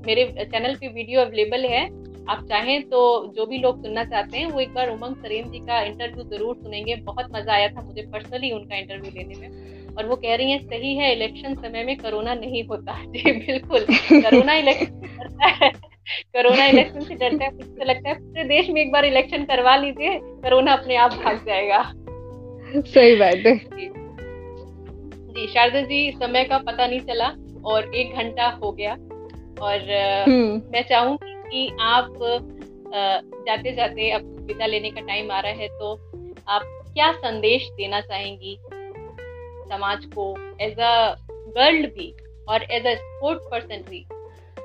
मेरे चैनल पे वीडियो अवेलेबल है। आप चाहें तो जो भी लोग सुनना चाहते हैं वो एक बार उमंग सरेन जी का इंटरव्यू ज़रूर सुनेंगे। बहुत मज़ा आया था मुझे पर्सनली उनका इंटरव्यू लेने में। और वो कह रही हैं सही है इलेक्शन समय में कोरोना नहीं होता। जी बिल्कुल। कोरोना इलेक्शन करता है। कोरोना इलेक्शन से डरता है। मुझे लगता है पूरे देश में एक बार इलेक्शन करवा लीजिए कोरोना अपने आप भाग जाएगा। सही बात है। जी शारदा जी समय का पता नहीं चला और एक घंटा हो गया। और हम्म। मैं चाहूँगी कि आप जाते जाते अब विदा लेने का टाइम आ रहा है तो आप क्या संदेश देना चाहेंगी समाज को एज अ गर्ल भी और एज अ स्पोर्ट पर्सन भी?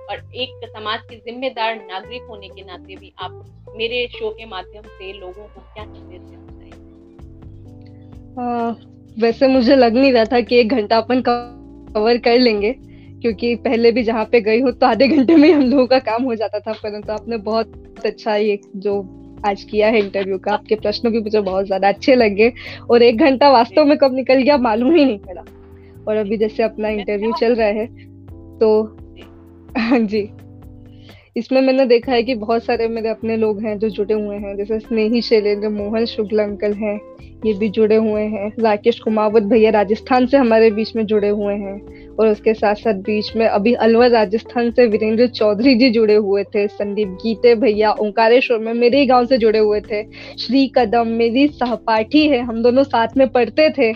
और एक समाज के जिम्मेदार नागरिक होने के नाते भी आप मेरे शो के माध्यम से लोगों को क्या संदेश देना चाहेंगे? वैसे मुझे लग नहीं रहा था कि एक घंटा अपन कवर कर लेंगे। क्योंकि पहले भी जहाँ पे गई हूँ तो आधे घंटे में हम लोगों का काम हो जाता था परंतु आपने बहुत अच्छा ये जो आज किया है इंटरव्यू का आपके प्रश्न भी मुझे बहुत ज़्यादा अच्छे लगे और एक घंटा वास्तव में कब निकल गया मालूम ही नहीं पड़ा। और अभी जैसे अपना इंटरव्यू चल रहा है तो हाँ जी। इसमें मैंने देखा है कि बहुत सारे मेरे अपने लोग हैं जो जुड़े हुए हैं, जैसे स्नेही शैलेंद्र, मोहन शुक्ल अंकल हैं, ये भी जुड़े हुए हैं। राकेश कुमावत भैया राजस्थान से हमारे बीच में जुड़े हुए हैं और उसके साथ साथ बीच में अभी अलवर राजस्थान से वीरेंद्र चौधरी जी जुड़े हुए थे, संदीप गीते भैया, ओंकारेश्वर में मेरे ही गाँव से जुड़े हुए थे, श्री कदम, मेरी सहपाठी है, हम दोनों साथ में पढ़ते थे।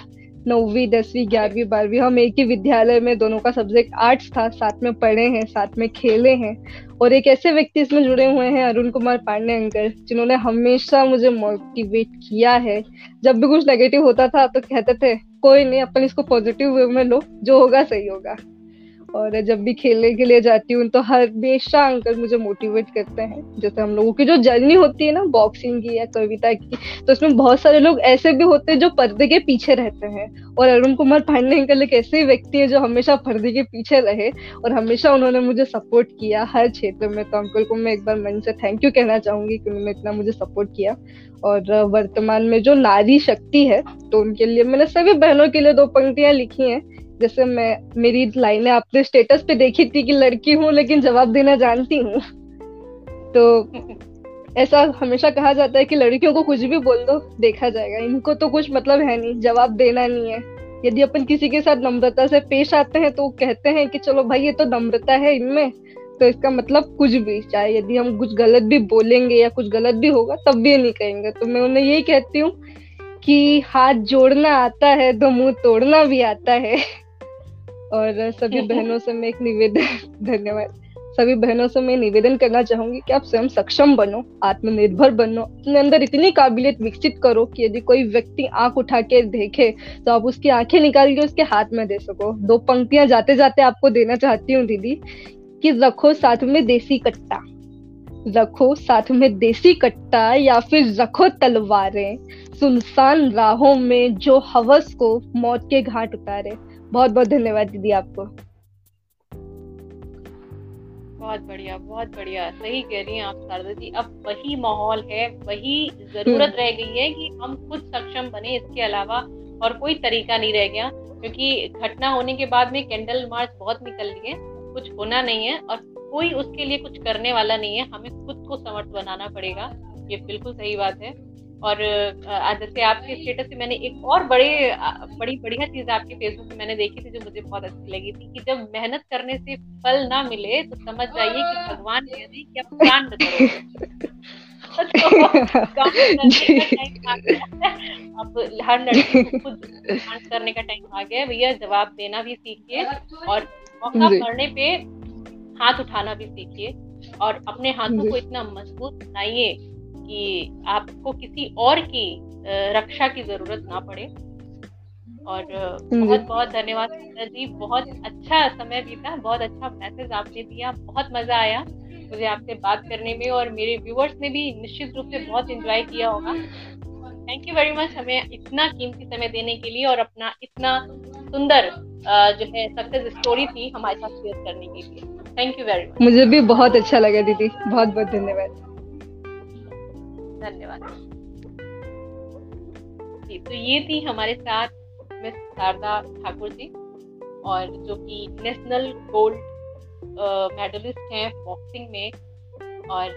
नौवीं, दसवीं, ग्यारहवीं, बारहवीं, हम एक ही विद्यालय में दोनों का सब्जेक्ट आर्ट्स था, साथ में पढ़े हैं, साथ में खेले हैं। और एक ऐसे व्यक्ति इसमें जुड़े हुए हैं, अरुण कुमार पांडे अंकल, जिन्होंने हमेशा मुझे मोटिवेट किया है। जब भी कुछ नेगेटिव होता था तो कहते थे, कोई नहीं, अपन इसको पॉजिटिव वे में लो, जो होगा सही होगा। और जब भी खेलने के लिए जाती हूँ तो हमेशा अंकल मुझे मोटिवेट करते हैं। जैसे हम लोगों की जो जर्नी होती है ना बॉक्सिंग की या कविता की तो उसमें बहुत सारे लोग ऐसे भी होते हैं जो पर्दे के पीछे रहते हैं। और अरुण कुमार पांडे अंकल एक ऐसे व्यक्ति है जो हमेशा पर्दे के पीछे रहे और हमेशा उन्होंने मुझे सपोर्ट किया हर क्षेत्र में। तो अंकल को मैं एक बार मन से थैंक यू कहना चाहूँगी कि उन्होंने इतना मुझे सपोर्ट किया। और वर्तमान में जो नारी शक्ति है तो उनके लिए मैंने सभी बहनों के लिए दो पंक्तियाँ लिखी हैं। जैसे मैं, मेरी लाइनें आपने स्टेटस पे देखी थी कि लड़की हूँ, लेकिन जवाब देना जानती हूँ। तो ऐसा हमेशा कहा जाता है कि लड़कियों को कुछ भी बोल दो, देखा जाएगा। इनको तो कुछ मतलब है नहीं, जवाब देना नहीं है। यदि अपन किसी के साथ नम्रता से पेश आते हैं तो कहते हैं कि चलो भाई, ये तो नम्रता है इनमें। तो इसका मतलब कुछ भी, चाहे यदि हम कुछ गलत भी बोलेंगे या कुछ गलत भी होगा, तब भी नहीं कहेंगे। तो मैं उन्हें यही कहती हूँ कि हाथ जोड़ना आता है तो मुँह तोड़ना भी आता है। और सभी बहनों से मैं एक निवेदन धन्यवाद। सभी बहनों से मैं निवेदन करना चाहूँगी कि आप स्वयं सक्षम बनो आत्मनिर्भर बनो अपने अंदर इतनी काबिलियत विकसित करो कि यदि कोई व्यक्ति आँख उठा के देखे तो आप उसकी आँखें निकाल के उसके हाथ में दे सको। दो पंक्तियाँ जाते जाते आपको देना चाहती हूँ दीदी कि रखो साथ में देसी कट्टा। रखो साथ में देसी कट्टा या फिर रखो तलवारें। सुनसान राहों में जो हवस को मौत के घाट उतारे। बहुत बहुत धन्यवाद दीदी आपको। बहुत बढ़िया बहुत बढ़िया। सही कह रही हैं आप शारदा जी। अब वही माहौल है वही ज़रूरत हम्म। रह गई है कि हम खुद सक्षम बने इसके अलावा और कोई तरीका नहीं रह गया। क्योंकि घटना होने के बाद में कैंडल मार्च बहुत निकल रही है कुछ होना नहीं है और कोई उसके लिए कुछ करने वाला नहीं है। हमें खुद को समर्थ बनाना पड़ेगा ये बिल्कुल सही बात है। और जैसे आपके स्टेटस पे मैंने एक और बड़े बड़ी बढ़िया चीज़ आपके फेसबुक पे मैंने देखी थी जो मुझे बहुत अच्छी लगी थी कि जब मेहनत करने से फल ना मिले तो समझ जाइए कि भगवान कह रहे कि अब हर लड़की को खुद करने का टाइम आ गया भैया जवाब देना भी सीखिए और मौका पड़ने पे हाथ उठाना भी सीखिए और अपने हाथों को इतना मज़बूत बनाइए कि आपको किसी और की रक्षा की ज़रूरत ना पड़े। और बहुत बहुत धन्यवाद जी। बहुत अच्छा समय बीता बहुत अच्छा मैसेज आपने दिया बहुत मज़ा आया मुझे आपसे बात करने में और मेरे व्यूअर्स ने भी निश्चित रूप से बहुत एंजॉय किया होगा। थैंक यू वेरी मच हमें इतना कीमती समय देने के लिए और अपना इतना सुंदर जो है सक्सेस स्टोरी थी हमारे साथ शेयर करने के लिए। थैंक यू वेरी मच मुझे भी बहुत अच्छा लगा दीदी। बहुत बहुत धन्यवाद। धन्यवाद। जी तो ये थी हमारे साथ मिस शारदा ठाकुर जी और जो कि नेशनल गोल्ड मेडलिस्ट हैं बॉक्सिंग में और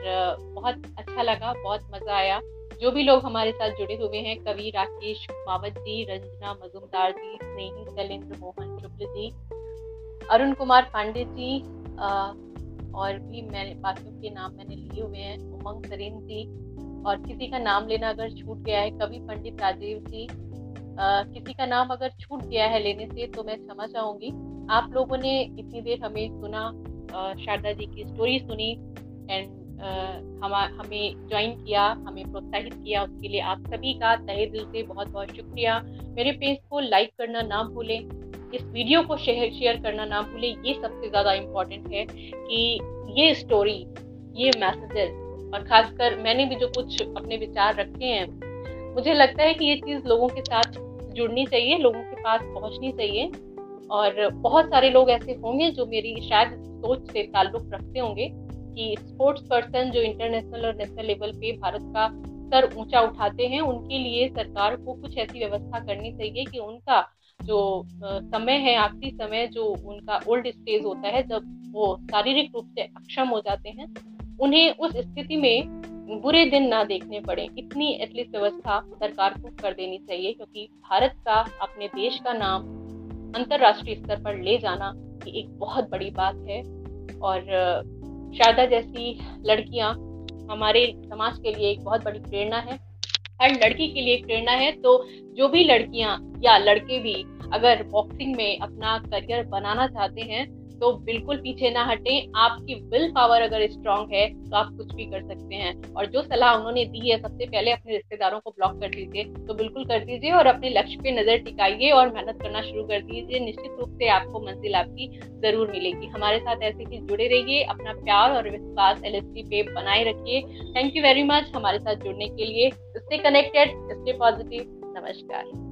बहुत अच्छा लगा, बहुत मज़ा आया। जो भी लोग हमारे साथ जुड़े हुए हैं, कवि राकेश कुमावत जी, रंजना मजुमदार जी, स्नेही शैलेंद्र मोहन शुक्ल जी, अरुण कुमार पांडे जी और भी मैंने बाकियों के नाम मैंने लिए हुए हैं, उमंग सरीन जी और किसी का नाम लेना अगर छूट गया है, कवि पंडित राजीव जी किसी का नाम अगर छूट गया है लेने से तो मैं क्षमा चाहूँगी। आप लोगों ने इतनी देर हमें सुना शारदा जी की स्टोरी सुनी एंड हम, हमें ज्वाइन किया, हमें प्रोत्साहित किया उसके लिए आप सभी का तहे दिल से बहुत बहुत शुक्रिया। मेरे पेज को लाइक करना ना भूलें, इस वीडियो को शेयर शेयर करना ना भूलें, ये सबसे ज़्यादा इम्पोर्टेंट है कि ये स्टोरी ये मैसेजेस और खासकर मैंने भी जो कुछ अपने विचार रखे हैं, मुझे लगता है कि ये चीज़ लोगों के साथ जुड़नी चाहिए, लोगों के पास पहुंचनी चाहिए। और बहुत सारे लोग ऐसे होंगे जो मेरी शायद सोच से ताल्लुक रखते होंगे कि स्पोर्ट्स पर्सन जो इंटरनेशनल और नेशनल लेवल पे भारत का सर ऊँचा उठाते हैं, उनके लिए सरकार को कुछ ऐसी व्यवस्था करनी चाहिए कि उनका जो समय है, आखिरी समय जो उनका ओल्ड स्टेज होता है, जब वो शारीरिक रूप से अक्षम हो जाते हैं उन्हें उस स्थिति में बुरे दिन ना देखने पड़े। इतनी एटलीस्ट व्यवस्था सरकार को कर देनी चाहिए, क्योंकि भारत का, अपने देश का नाम अंतरराष्ट्रीय स्तर पर ले जाना ये एक बहुत बड़ी बात है। और, शारदा जैसी लड़कियाँ हमारे समाज के लिए एक बहुत बड़ी प्रेरणा है। हर लड़की के लिए एक प्रेरणा है तो जो भी लड़कियाँ या लड़के भी अगर बॉक्सिंग में अपना करियर बनाना चाहते हैं तो बिल्कुल पीछे ना हटें। आपकी विल पावर अगर स्ट्रांग है तो आप कुछ भी कर सकते हैं। और जो सलाह उन्होंने दी है, सबसे पहले अपने रिश्तेदारों को ब्लॉक कर दीजिए। तो बिल्कुल कर दीजिए और अपने लक्ष्य पे नज़र टिकाइए और मेहनत करना शुरू कर दीजिए। निश्चित रूप से आपको मंजिल आपकी ज़रूर मिलेगी। हमारे साथ ऐसे ही जुड़े रहिए, अपना प्यार और विश्वास एल पे बनाए रखिए। थैंक यू वेरी मच हमारे साथ जुड़ने के लिए। स्टे कनेक्टेड स्टे पॉजिटिव नमस्कार।